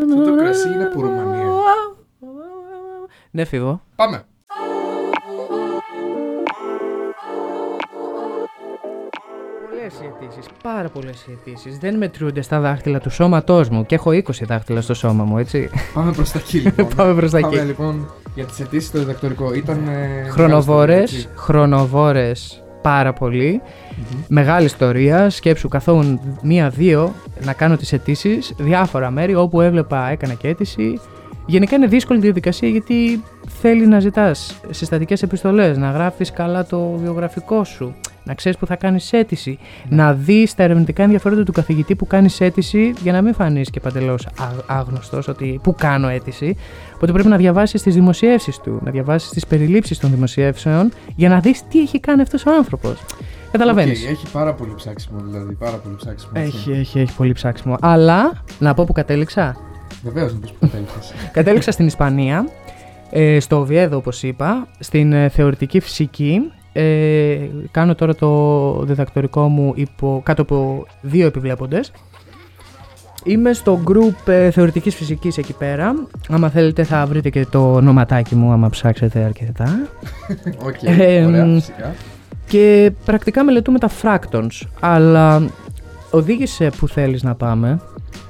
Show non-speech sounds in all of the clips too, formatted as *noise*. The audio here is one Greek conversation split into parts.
Αυτό το κρασί είναι από Ρουμανία. Ναι, φίβο. Πάμε. Πάρα πολλές οι αιτήσει. Δεν μετρούνται στα δάχτυλα του σώματός μου. Και έχω 20 δάχτυλα στο σώμα μου, έτσι. Πάμε προς τα εκεί λοιπόν. *laughs* Πάμε προς τα εκεί. Πάμε λοιπόν για τις αιτήσεις στο διδακτορικό. Ήταν... ε, Χρονοβόρες, μεγάλη ιστορία, χρονοβόρες πάρα πολύ. Μεγάλη ιστορία. Σκέψου καθόμουν μία-δύο να κάνω τις αιτήσεις. Διάφορα μέρη όπου έβλεπα έκανα και αίτηση. Γενικά είναι δύσκολη διαδικασία γιατί θέλεις να ζητάς συστατικές επιστολές, να γράφεις καλά το βιογραφικό σου, να ξέρεις που θα κάνεις αίτηση, να δεις τα ερευνητικά ενδιαφέροντα του καθηγητή που κάνει αίτηση για να μην φανείς και παντελώς άγνωστος ότι που κάνω αίτηση. Οπότε πρέπει να διαβάσεις τις δημοσιεύσεις του, να διαβάσεις τις περιλήψεις των δημοσιεύσεων για να δεις τι έχει κάνει αυτός ο άνθρωπος. Καταλαβαίνεις. Οκ, έχει πάρα πολύ ψάξιμο δηλαδή. Πάρα πολύ ψάξιμο. Έχει, έχει, έχει πολύ ψάξιμο. Αλλά να πω που κατέληξα. Βεβαίως να πεις που κατέληξες. *laughs* Κατέληξα στην Ισπανία, ε, στο Οβιέδο όπως είπα, στην ε, θεωρητική φυσική. Ε, κάνω τώρα το διδακτορικό μου υπό, κάτω από δύο επιβλέποντες. Είμαι στο group ε, θεωρητικής φυσικής εκεί πέρα. Άμα θέλετε θα βρείτε και το ονοματάκι μου άμα ψάξετε αρκετά. *laughs* Οκ, Ε, ωραία, μ, φυσικά. Και πρακτικά μελετούμε τα fractons. Αλλά οδήγησε που θέλεις να πάμε.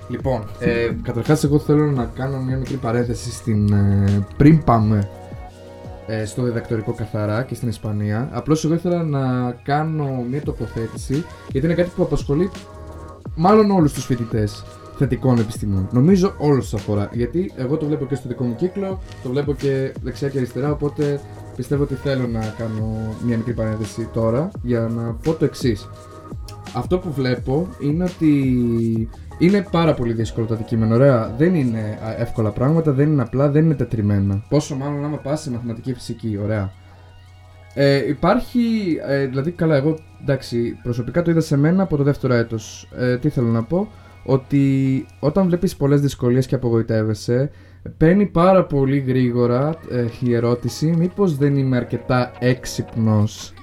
Λοιπόν, ε, καταρχάς εγώ θέλω να κάνω μια μικρή παρέθεση στην, ε, πριν πάμε ε, στο διδακτορικό καθαρά και στην Ισπανία. Απλώς εγώ ήθελα να κάνω μια τοποθέτηση γιατί είναι κάτι που απασχολεί μάλλον όλους τους φοιτητές θετικών επιστημών. Νομίζω όλους τους αφορά. Γιατί εγώ το βλέπω και στο δικό μου κύκλο, το βλέπω και δεξιά και αριστερά, οπότε πιστεύω ότι θέλω να κάνω μια μικρή παρένθεση τώρα για να πω το εξής. Αυτό που βλέπω είναι ότι είναι πάρα πολύ δύσκολο το αντικείμενο. Ωραία, δεν είναι α, εύκολα πράγματα, δεν είναι απλά, δεν είναι τετριμένα. Πόσο μάλλον άμα πας σε μαθηματική φυσική, ωραία. Ε, υπάρχει, ε, δηλαδή καλά εγώ εντάξει προσωπικά το είδα σε μένα από το δεύτερο έτος ε, Τι θέλω να πω Ότι όταν βλέπεις πολλές δυσκολίες και απογοητεύεσαι Παίρνει πάρα πολύ γρήγορα ε, η ερώτηση Μήπως δεν είμαι αρκετά έξυπνος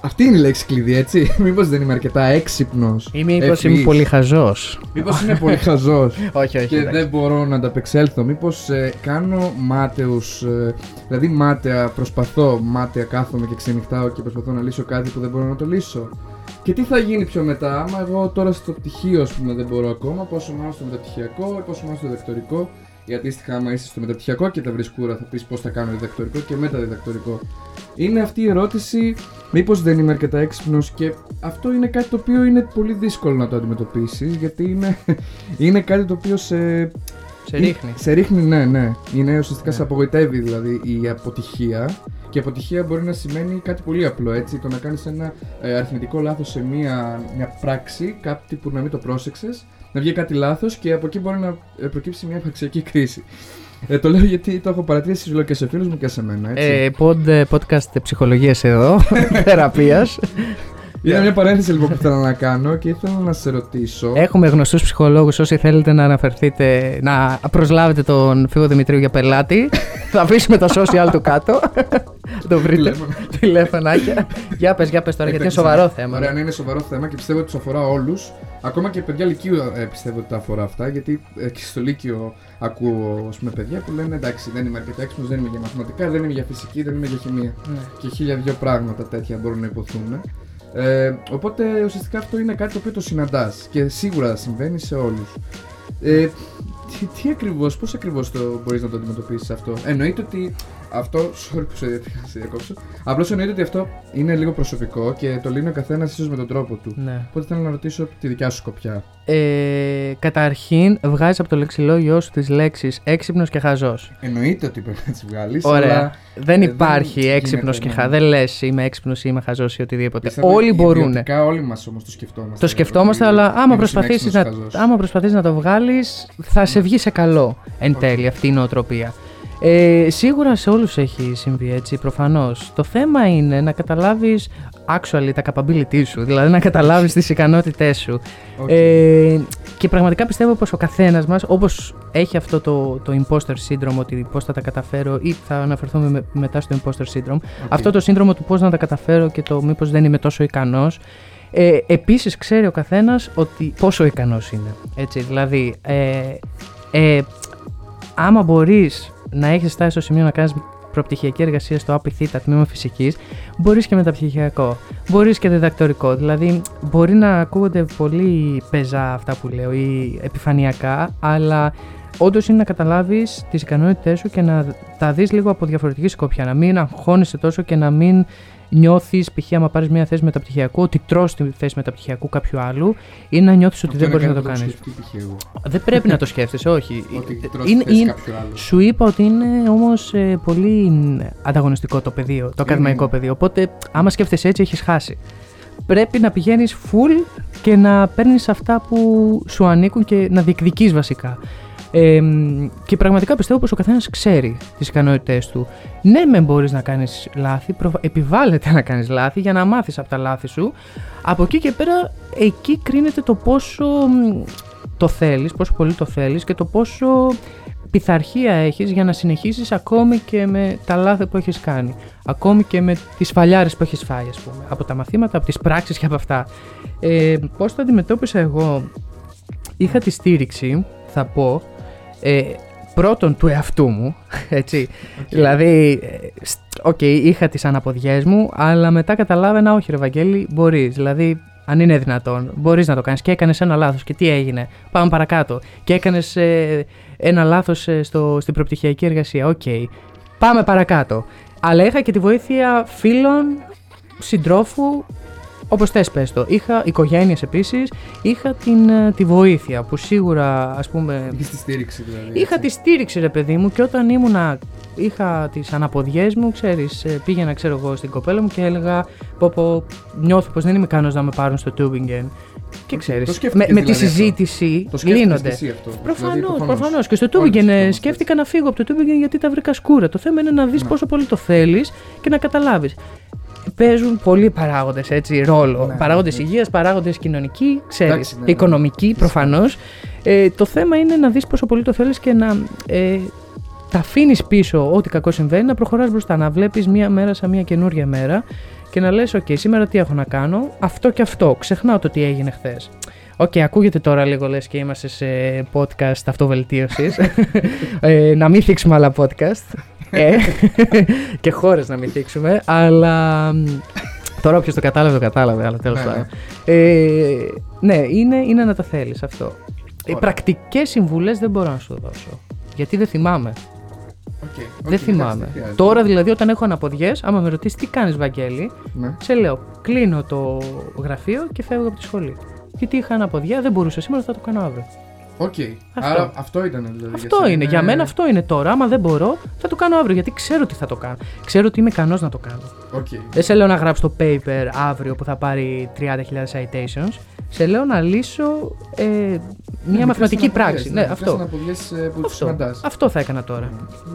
Αυτή είναι η λέξη κλειδί έτσι *laughs* Μήπως δεν είμαι αρκετά έξυπνος Ή μήπως ευφυής. είμαι πολύ χαζός. Μήπως είμαι πολύ *laughs* χαζός όχι, όχι. και εντάξει. δεν μπορώ να ανταπεξέλθω. Μήπως κάνω μάταιους, ε, δηλαδή μάταια προσπαθώ, μάταια κάθομαι και ξενυχτάω και προσπαθώ να λύσω κάτι που δεν μπορώ να το λύσω. Και τι θα γίνει πιο μετά, άμα εγώ τώρα στο πτυχίο, ας πούμε, δεν μπορώ ακόμα, πόσο μάλλον στο μεταπτυχιακό, πόσο μάλλον στο διδακτορικό. Ή αντίστοιχα, άμα είσαι στο μεταπτυχιακό και τα βρεις κούρα, θα πεις πώς θα κάνω διδακτορικό και μεταδιδακτορικό. Είναι αυτή η ερώτηση, μήπως δεν είμαι αρκετά έξυπνος και αυτό είναι κάτι το οποίο είναι πολύ δύσκολο να το αντιμετωπίσει, γιατί είναι, *laughs* είναι κάτι το οποίο σε Σε ρίχνει. σε ρίχνει, ναι, ναι. Είναι ουσιαστικά Ναι. σε απογοητεύει δηλαδή η αποτυχία. Και αποτυχία μπορεί να σημαίνει κάτι πολύ απλό, έτσι. Το να κάνεις ένα ε, αριθμητικό λάθος σε μία, μια πράξη, κάτι που να μην το πρόσεξες, να βγει κάτι λάθος και από εκεί μπορεί να ε, προκύψει μια υπαρξιακή κρίση. Ε, το λέω γιατί το έχω παρατηρήσει λέω και σε φίλους μου και σε μένα, έτσι. Ε, pod, podcast ψυχολογίας εδώ, *laughs* θεραπείας. Είναι μια παρένθεση λοιπόν που θέλω να κάνω και ήθελα να σε ρωτήσω. Έχουμε γνωστούς ψυχολόγους όσοι θέλετε να αναφερθείτε, να προσλάβετε τον Φίβο Δημητρίου για πελάτη. Θα αφήσουμε τα social του κάτω. *laughs* το βρείτε. Τηλέφωνο. Τηλέφωνάκια. για πες, για πες τώρα, γιατί είναι Έπαιξε. σοβαρό θέμα. Ωραία, ναι, είναι σοβαρό θέμα και πιστεύω ότι τους αφορά όλους. Ακόμα και παιδιά Λυκείου ε, πιστεύω ότι τα αφορά αυτά. Γιατί ε, και στο Λύκειο ακούω ας πούμε, παιδιά που λένε εντάξει, δεν είμαι αρκετά έξυπνο, δεν είμαι για μαθηματικά, δεν είμαι για φυσική, δεν είμαι για χημεία. Ναι. Και χίλια δυο πράγματα τέτοια μπορούν να υποθούν. Ε, οπότε ουσιαστικά αυτό είναι κάτι το οποίο το συναντάς και σίγουρα συμβαίνει σε όλους. Ε, τι, τι ακριβώς, πώς ακριβώς το μπορείς να το αντιμετωπίσεις αυτό; Εννοείται ότι αυτό. Sorry που σε σε διακόψω. Απλώς εννοείται ότι αυτό είναι λίγο προσωπικό και το λύνει ο καθένας ίσως με τον τρόπο του. Ναι. Οπότε θέλω να ρωτήσω τη δικιά σου σκοπιά. Ε, καταρχήν, βγάζεις από το λεξιλόγιο σου τις λέξεις έξυπνος και χαζός. Εννοείται ότι πρέπει να τις βγάλεις. Ωραία. Αλλά δεν ε, υπάρχει δεν έξυπνος γίνεται και να- χαζό. Δεν λες είμαι έξυπνος ή είμαι χαζός ή οτιδήποτε. πιστεύω Όλοι μπορούν. ιδιωτικά Όλοι μας όμως το σκεφτόμαστε. Το σκεφτόμαστε, ότι αλλά άμα είμαι προσπαθήσεις συνέξυπνος να, χαζός. άμα προσπαθείς να το βγάλεις, θα σε βγει σε καλό εν Οκ. τέλει αυτή η νοοτροπία. Ε, σίγουρα σε όλους έχει συμβεί έτσι, προφανώς. Το θέμα είναι να καταλάβεις actually τα capabilities σου, δηλαδή να καταλάβεις τις ικανότητές σου. Οκ. Ε, και πραγματικά πιστεύω πως ο καθένας μας, όπως έχει αυτό το, το imposter syndrome, ότι πώς θα τα καταφέρω ή θα αναφερθούμε με- μετά στο imposter syndrome, Οκ. αυτό το σύνδρομο του πώς να τα καταφέρω και το μήπως δεν είμαι τόσο ικανός, ε, επίσης ξέρει ο καθένας ότι πόσο ικανός είναι. Έτσι, δηλαδή, ε, ε, άμα μπορείς να έχεις φτάσει στο σημείο να κάνεις προπτυχιακή εργασία στο ΑΠΘ, τμήμα φυσικής, μπορείς και μεταπτυχιακό, μπορείς και διδακτορικό. Δηλαδή, μπορεί να ακούγονται πολύ πεζά αυτά που λέω ή επιφανειακά, αλλά όντως είναι να καταλάβεις τις ικανότητές σου και να τα δεις λίγο από διαφορετική σκοπιά. Να μην αγχώνεσαι τόσο και να μην νιώθεις, π.χ. άμα πάρεις μια θέση μεταπτυχιακού, ότι τρώ τη θέση μεταπτυχιακού κάποιου άλλου ή να νιώθεις ότι Αυτό δεν είναι μπορείς να κάτι το που κάνεις. έχω σκεφτεί π.χ. εγώ. Δεν πρέπει να το σκέφτεσαι, όχι. *laughs* Ότι τρως Είναι- τη θέση είναι- κάποιου άλλου. σου είπα ότι είναι όμως πολύ ανταγωνιστικό το πεδίο, το ακαδημαϊκό είναι. πεδίο. Οπότε, άμα σκέφτεσαι έτσι, έχεις χάσει. Πρέπει να πηγαίνεις full και να παίρνεις αυτά που σου ανήκουν και να διεκδικείς βασικά. Ε, μ, και πραγματικά πιστεύω πως ο καθένας ξέρει τις ικανότητές του. Ναι, με μπορείς να κάνεις λάθη, προφα- επιβάλλεται να κάνεις λάθη για να μάθεις από τα λάθη σου. Από εκεί και πέρα, εκεί κρίνεται το πόσο μ, το θέλεις, πόσο πολύ το θέλεις και το πόσο πειθαρχία έχεις για να συνεχίσεις ακόμη και με τα λάθη που έχεις κάνει. Ακόμη και με τις φάλιαρες που έχεις φάει, ας πούμε. Από τα μαθήματα, από τις πράξεις και από αυτά. Ε, πώς το αντιμετώπισα εγώ; Είχα τη στήριξη, θα πω, ε, πρώτον του εαυτού μου, *laughs* έτσι. Δηλαδή, ε, σ- οκ, είχα τις αναποδιές μου, αλλά μετά καταλάβαινα, όχι ρε Βαγγέλη, μπορείς. Δηλαδή, αν είναι δυνατόν, μπορείς να το κάνεις και έκανες ένα λάθος και τι έγινε, πάμε παρακάτω. Και έκανες ε, ένα λάθος ε, στο, στην προπτυχιακή εργασία, οκ, πάμε παρακάτω. Αλλά είχα και τη βοήθεια φίλων, συντρόφου, όπως θες πες το. Είχα οικογένειες επίσης, είχα την, ε, τη βοήθεια που σίγουρα ας πούμε Είχες τη στήριξη δηλαδή. Είχα έτσι. τη στήριξη ρε παιδί μου και όταν ήμουνα, είχα τις αναποδιές μου, ξέρεις, ε, πήγαινα ξέρω εγώ στην κοπέλα μου και έλεγα πω πω νιώθω πως δεν είμαι ικανός να με πάρουν στο Tübingen. Και Οκ, ξέρεις, το με, σκέφτηκες με τη δηλαδή αυτό. συζήτηση Το σκέφτηκες λύνονται. και εσύ αυτό. Προφανώς, Δηλαδή, προφανώς. Και στο Όλοι Tübingen ε, σκεφτόμαστε σκέφτηκα να φύγω από το Tübingen γιατί τα βρήκα σκούρα. Το θέμα είναι να δεις Ναι. πόσο πολύ το θέλεις και να καταλάβεις. Παίζουν πολλοί παράγοντες έτσι ρόλο. Ναι, παράγοντες ναι. υγείας, παράγοντες κοινωνικοί, ξέρεις, Εντάξει, ναι, ναι. οικονομικοί προφανώς. Ε, το θέμα είναι να δεις πόσο πολύ το θέλεις και να ε, τα αφήνεις πίσω ό,τι κακό συμβαίνει, να προχωράς μπροστά, να βλέπεις μία μέρα σαν μία καινούρια μέρα και να λες, οκ, σήμερα τι έχω να κάνω, αυτό και αυτό, ξεχνάω το τι έγινε χθες. Οκ, ακούγεται τώρα λίγο λες και είμαστε σε podcast αυτοβελτίωσης. *laughs* ε, να μην θίξουμε άλλα podcast. Ε, και χώρες να μην θίξουμε, αλλά... μ, Τώρα όποιος το κατάλαβε, το κατάλαβε, αλλά τέλος Ναι, πάντων. Ε, ναι, είναι, είναι να τα θέλεις αυτό. Ε, Ωραία. πρακτικές συμβουλές δεν μπορώ να σου δώσω. Γιατί δεν θυμάμαι. Οκ, οκ, δεν εντάξει, θυμάμαι. χρειάζεται. Τώρα δηλαδή όταν έχω αναποδιές, άμα με ρωτήσεις τι κάνεις Βαγγέλη, Ναι. σε λέω κλείνω το γραφείο και φεύγω από τη σχολή. Γιατί είχα αναποδιά, δεν μπορούσα σήμερα, θα το κάνω αύριο. Οκ. Αυτό. Άρα αυτό ήταν δηλαδή. Αυτό σένα. είναι. Για μένα αυτό είναι τώρα. Άμα δεν μπορώ, θα το κάνω αύριο. Γιατί ξέρω τι θα το κάνω. Ξέρω ότι είμαι ικανός να το κάνω. Οκ. Δεν σε λέω να γράψω το paper αύριο που θα πάρει 30.000 citations. Σε λέω να λύσω ε, μια Ναι, μαθηματική μικρές πράξη. αναποδιές, Ναι, μικρές αυτό. αναποδιές, ε, που τους Αυτό. συναντάς. αυτό θα έκανα τώρα.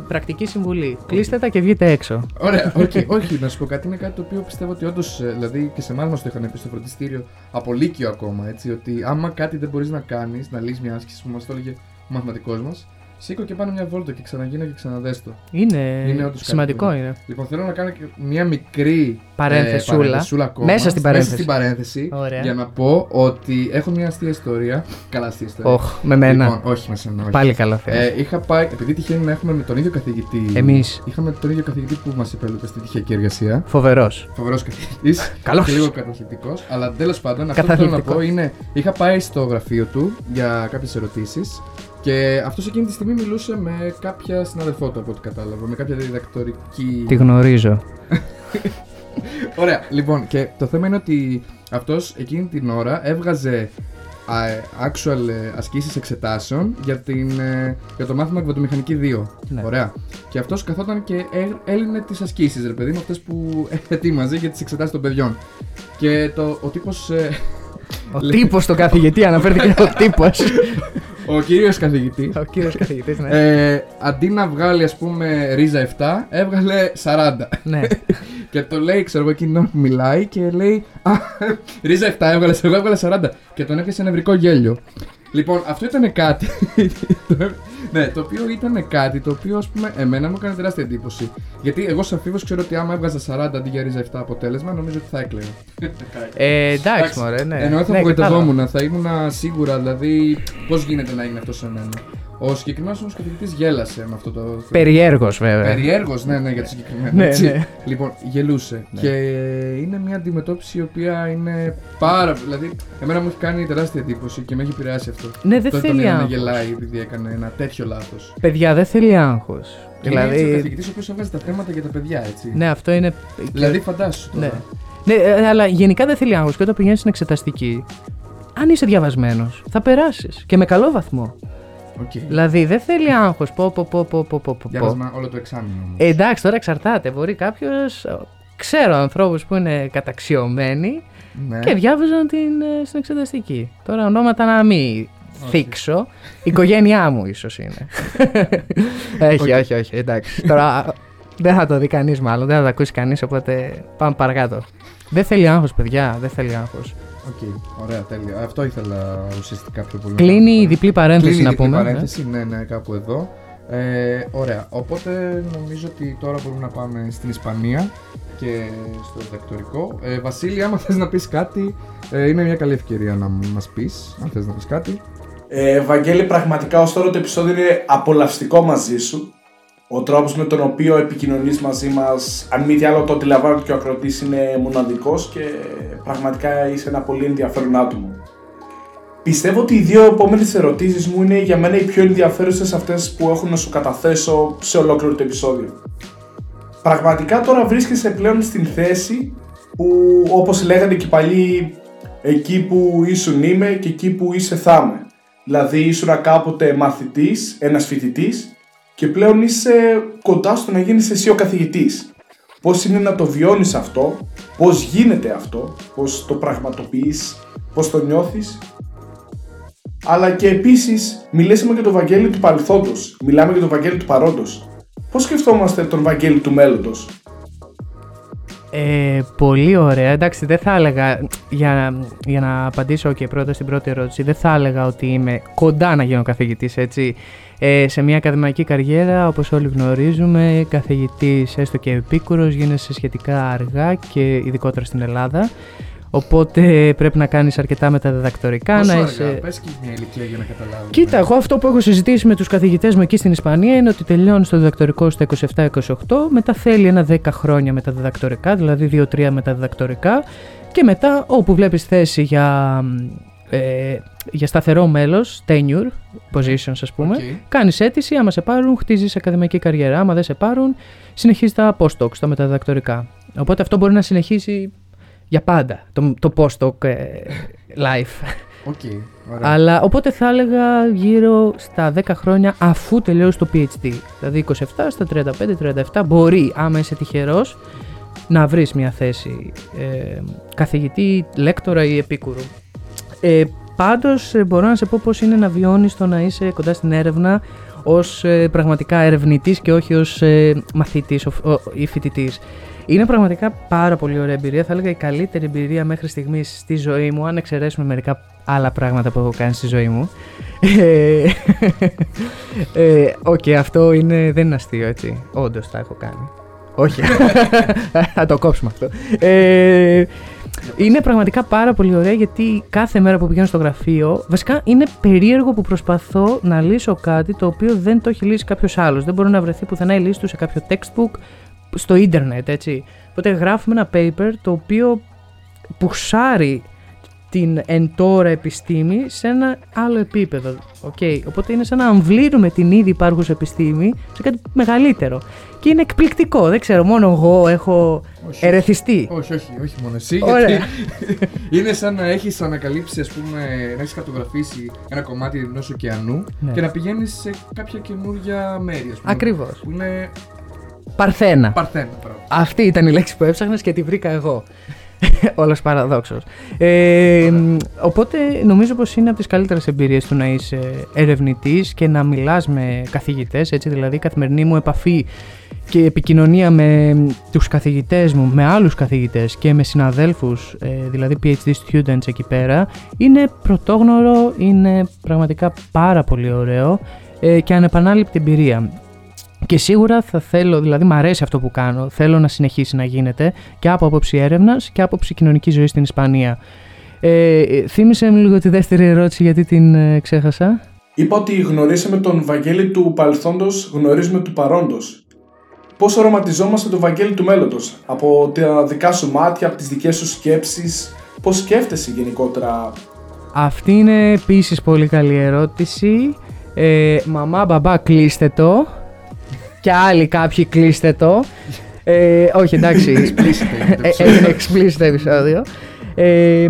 Πρακτική συμβουλή. Κλείστε τα και βγείτε έξω. Ωραία, *laughs* οκ. όχι, να σου πω κάτι. Είναι κάτι το οποίο πιστεύω ότι όντως. Δηλαδή και σε εμάς μας το είχαν πει στο φροντιστήριο από λύκειο ακόμα. Έτσι, ότι άμα κάτι δεν μπορείς να κάνεις, να λύσεις μια άσκηση που μας το έλεγε ο μαθηματικός μας, σήκω και πάνε μια βόλτα και ξαναγίνω και ξαναδές το. Είναι, Είναι όντως κάτι σημαντικό που- είναι. Λοιπόν, θέλω να κάνω και μια μικρή Παρένθεσούλα. ε, παρένθεσούλα ακόμα, Μέσα στην παρένθεση. στην παρένθεση Ωραία. για να πω ότι έχω μια αστεία ιστορία. Καλά, αστεία ιστορία. Οχ, με μένα. Λοιπόν, όχι με σένα. Όχι. Πάλι καλά θέλω. Ε, είχα πάει, επειδή τυχαίνει να έχουμε με τον ίδιο καθηγητή. Εμείς. Είχαμε τον ίδιο καθηγητή που μας επέλεγε στην πτυχιακή εργασία. Φοβερός. Φοβερός καθηγητής. *laughs* Καλός. Και λίγο καταθλιπτικός. Αλλά τέλος πάντων, αυτό που θέλω να Καθαθλιπτικός. πω είναι. Είχα πάει στο γραφείο του για κάποιες ερωτήσεις. Και αυτός εκείνη τη στιγμή μιλούσε με κάποια συναδελφό του από ό,τι κατάλαβα. Με κάποια διδακτορική. Τη γνωρίζω. *laughs* Ωραία, λοιπόν, και το θέμα είναι ότι αυτός εκείνη την ώρα έβγαζε α, actual ε, ασκήσεις εξετάσεων για, την, ε, για το μάθημα εκβατομηχανική 2. Ναι. Ωραία. Και αυτός καθόταν και ε, έλυνε τις ασκήσεις, ρε παιδί μου, αυτές που *laughs* ετοίμαζε για τις εξετάσεις των παιδιών. Και το, ο τύπος... ε, Ο Λέει- τύπος του καθηγητή, αναφέρθηκε *laughs* ο τύπος. Ο κύριος καθηγητής. Ο κύριος καθηγητής, ναι. Ε, αντί να βγάλει, ας πούμε, ρίζα 7, έβγαλε 40. ναι. *laughs* και το λέει, ξέρω εγώ, εκείνη που μιλάει και λέει Α, ρίζα 7 έβγαλες, εγώ έβγαλε 40. Και τον έπιασε νευρικό γέλιο. Λοιπόν, αυτό ήταν κάτι. *laughs* ναι, το οποίο ήταν κάτι το οποίο, ας πούμε, εμένα μου έκανε τεράστια εντύπωση. Γιατί εγώ σαν φίβο ξέρω ότι άμα έβγαζα 40 αντί για ρίζα 7 αποτέλεσμα, νομίζω ότι θα έκλαιγα. ε, εντάξει, μωρέ, ναι. Ενώ θα ναι, απογοητευόμουν, θα ήμουν σίγουρα, δηλαδή, πώς γίνεται να είναι αυτό σε μένα. Ο συγκεκριμένος όμως καθηγητή γέλασε με αυτό το. Περιέργως, βέβαια. Περιέργως, ναι, ναι, για το συγκεκριμένο. ναι, ναι. Λοιπόν, γελούσε. Ναι. Και είναι μια αντιμετώπιση η οποία είναι πάρα. Δηλαδή, εμένα μου έχει κάνει τεράστια εντύπωση και με έχει επηρεάσει αυτό. Ναι, δεν θέλει άγχο. να γελάει επειδή έκανε ένα τέτοιο λάθος. Παιδιά, δεν θέλει άγχος. Δηλαδή... Είναι ο καθηγητής ο οποίος έβγαζε τα θέματα για τα παιδιά, έτσι. Ναι, αυτό είναι. Δηλαδή, φαντάσου τώρα. Ναι. Ναι, ε, αλλά γενικά δεν θέλει άγχος. Και όταν πηγαίνεις στην εξεταστική, αν είσαι διαβασμένος, θα περάσεις και με καλό βαθμό. Okay. Δηλαδή δεν θέλει άγχος. Πω, πω, πω, πω, πω, πω. Διάβασμα όλο το εξάμεινο. Ε, εντάξει, τώρα εξαρτάται. Μπορεί κάποιος. Ξέρω ανθρώπους που είναι καταξιωμένοι ναι. και διάβαζαν την, ε, στην εξεταστική. Τώρα ονόματα να μην okay. θίξω. Η οικογένειά μου ίσως είναι. *laughs* όχι, όχι, όχι. Εντάξει. Τώρα δεν θα το δει κανείς μάλλον, δεν θα το ακούσει κανείς, οπότε πάμε παρακάτω. Δεν θέλει άγχος, παιδιά. Δεν θέλει άγχος. Οκ, οκέι, ωραία, τέλεια. Αυτό ήθελα ουσιαστικά πιο πολύ. Κλείνει η διπλή παρένθεση Κλείνει να διπλή πούμε. παρένθεση, ναι. ναι, ναι, κάπου εδώ. Ε, ωραία, οπότε νομίζω ότι τώρα μπορούμε να πάμε στην Ισπανία και στο διδακτορικό. Ε, Βασίλη, άμα θες να πεις κάτι, ε, είναι μια καλή ευκαιρία να μας πεις, αν θες να πεις κάτι. Ε, Βαγγέλη, πραγματικά ως τώρα το επεισόδιο είναι απολαυστικό μαζί σου. Ο τρόπος με τον οποίο επικοινωνείς μαζί μας, αν μη τι άλλο το αντιλαμβάνεται και ο ακροτής είναι μοναδικός και πραγματικά είσαι ένα πολύ ενδιαφέρον άτομο. Πιστεύω ότι οι δύο επόμενες ερωτήσεις μου είναι για μένα οι πιο ενδιαφέρουσες αυτές που έχουν να σου καταθέσω σε ολόκληρο το επεισόδιο. Πραγματικά τώρα βρίσκεσαι πλέον στην θέση που όπως λέγανε και παλιοί εκεί που ήσουν είμαι και εκεί που είσαι θα είμαι. Δηλαδή ήσουν κάποτε μαθητής, ένας φοιτητής και πλέον είσαι κοντά στο να γίνεις εσύ ο καθηγητής. Πώς είναι να το βιώνεις αυτό, πώς γίνεται αυτό, πώς το πραγματοποιείς, πώς το νιώθεις. Αλλά και επίσης μιλήσαμε για το Βαγγέλη του παρελθόντος, μιλάμε για το Βαγγέλη του παρόντος. Πώς σκεφτόμαστε τον Βαγγέλη του μέλλοντος; Ε, πολύ ωραία. Εντάξει, δεν θα έλεγα, για, για να απαντήσω και πρώτα στην πρώτη ερώτηση, δεν θα έλεγα ότι είμαι κοντά να γίνω καθηγητής, έτσι. Ε, σε μια ακαδημαϊκή καριέρα, όπως όλοι γνωρίζουμε, καθηγητής έστω και επίκουρος γίνεσαι σχετικά αργά και ειδικότερα στην Ελλάδα. Οπότε πρέπει να κάνεις αρκετά με τα διδακτορικά. Πόσο να αργά, είσαι... πες και μια ηλικία για να καταλάβουμε. Κοίτα, εγώ αυτό που έχω συζητήσει με τους καθηγητές μου εκεί στην Ισπανία είναι ότι τελειώνει το διδακτορικό στα 27-28, μετά θέλει ένα 10 χρόνια με τα διδακτορικά, δηλαδή 2-3 με τα διδακτορικά, και μετά όπου βλέπεις θέση για, ε, για σταθερό μέλος, tenure positions ας πούμε, Οκ. κάνεις αίτηση, άμα σε πάρουν, χτίζεις ακαδημαϊκή καριέρα. Άμα δεν σε πάρουν, συνεχίζεις τα postdocs, τα μεταδιδακτορικά. Οπότε αυτό μπορεί να συνεχίσει για πάντα το, το postdoc ε, life. Οκ, ωραία. Αλλά οπότε θα έλεγα γύρω στα 10 χρόνια αφού τελειώσει το PhD. Δηλαδή 27 στα 35-37 μπορεί, άμα είσαι τυχερός, να βρεις μια θέση ε, καθηγητή, λέκτορα ή επίκουρου. Ε, πάντως ε, μπορώ να σε πω πώς είναι να βιώνεις το να είσαι κοντά στην έρευνα ως ε, πραγματικά ερευνητής και όχι ως ε, μαθητής ο- ο- ή φοιτητής. Είναι πραγματικά πάρα πολύ ωραία εμπειρία. Θα έλεγα η καλύτερη εμπειρία μέχρι στιγμής στη ζωή μου, αν εξαιρέσουμε μερικά άλλα πράγματα που έχω κάνει στη ζωή μου. Ε, ε, Οκ, αυτό είναι, δεν είναι αστείο, έτσι. Όντως τα έχω κάνει. Όχι. *laughs* Θα το κόψουμε αυτό. Ε, είναι πραγματικά πάρα πολύ ωραία γιατί κάθε μέρα που πηγαίνω στο γραφείο, βασικά είναι περίεργο που προσπαθώ να λύσω κάτι το οποίο δεν το έχει λύσει κάποιος άλλος. Δεν μπορεί να βρεθεί πουθενά η λύση του σε κάποιο textbook στο ίντερνετ, έτσι. Οπότε γράφουμε ένα paper το οποίο πουσάρει την εν τώρα επιστήμη σε ένα άλλο επίπεδο. Okay. Οπότε είναι σαν να αμβλύνουμε την ήδη υπάρχουσα επιστήμη σε κάτι μεγαλύτερο. Και είναι εκπληκτικό. Δεν ξέρω, μόνο εγώ έχω Όχι. ερεθιστεί. Όχι, όχι, όχι μόνο εσύ. Ωραία. Γιατί *laughs* είναι σαν να έχεις ανακαλύψει, ας πούμε, να έχεις χαρτογραφήσει ένα κομμάτι ενός ωκεανού Ναι. και να πηγαίνεις σε κάποια καινούργια μέρη, ας πούμε. Ακριβώς. Που είναι Παρθένα. παρθένα, πράγμα. Αυτή ήταν η λέξη που έψαχνες και τη βρήκα εγώ. *laughs* Όλος παραδόξος. Ε, οπότε νομίζω πως είναι από τις καλύτερες εμπειρίες του να είσαι ερευνητής και να μιλάς με καθηγητές, έτσι δηλαδή η καθημερινή μου επαφή και επικοινωνία με τους καθηγητές μου, με άλλους καθηγητές και με συναδέλφους, ε, δηλαδή PhD students εκεί πέρα, είναι πρωτόγνωρο, είναι πραγματικά πάρα πολύ ωραίο ε, και ανεπανάληπτη εμπειρία. Και σίγουρα θα θέλω, δηλαδή μου αρέσει αυτό που κάνω, θέλω να συνεχίσει να γίνεται και από άποψη έρευνας και από άποψη κοινωνικής ζωής στην Ισπανία. Ε, θύμισε μου λίγο τη δεύτερη ερώτηση γιατί την ε, ξέχασα. Είπα ότι γνωρίσαμε τον Βαγγέλη του παρελθόντος, γνωρίζουμε του παρόντος. Πώς οραματιζόμαστε τον Βαγγέλη του μέλλοντος, από τα δικά σου μάτια, από τις δικές σου σκέψεις, πώς σκέφτεσαι γενικότερα; Αυτή είναι επίσης πολύ καλή ερώτηση. Ε, μαμά, μπαμπά, κλείστε το και άλλοι κάποιοι κλείστε το. Ε, όχι, εντάξει. *laughs* Έγινε explicit επεισόδιο. Ε,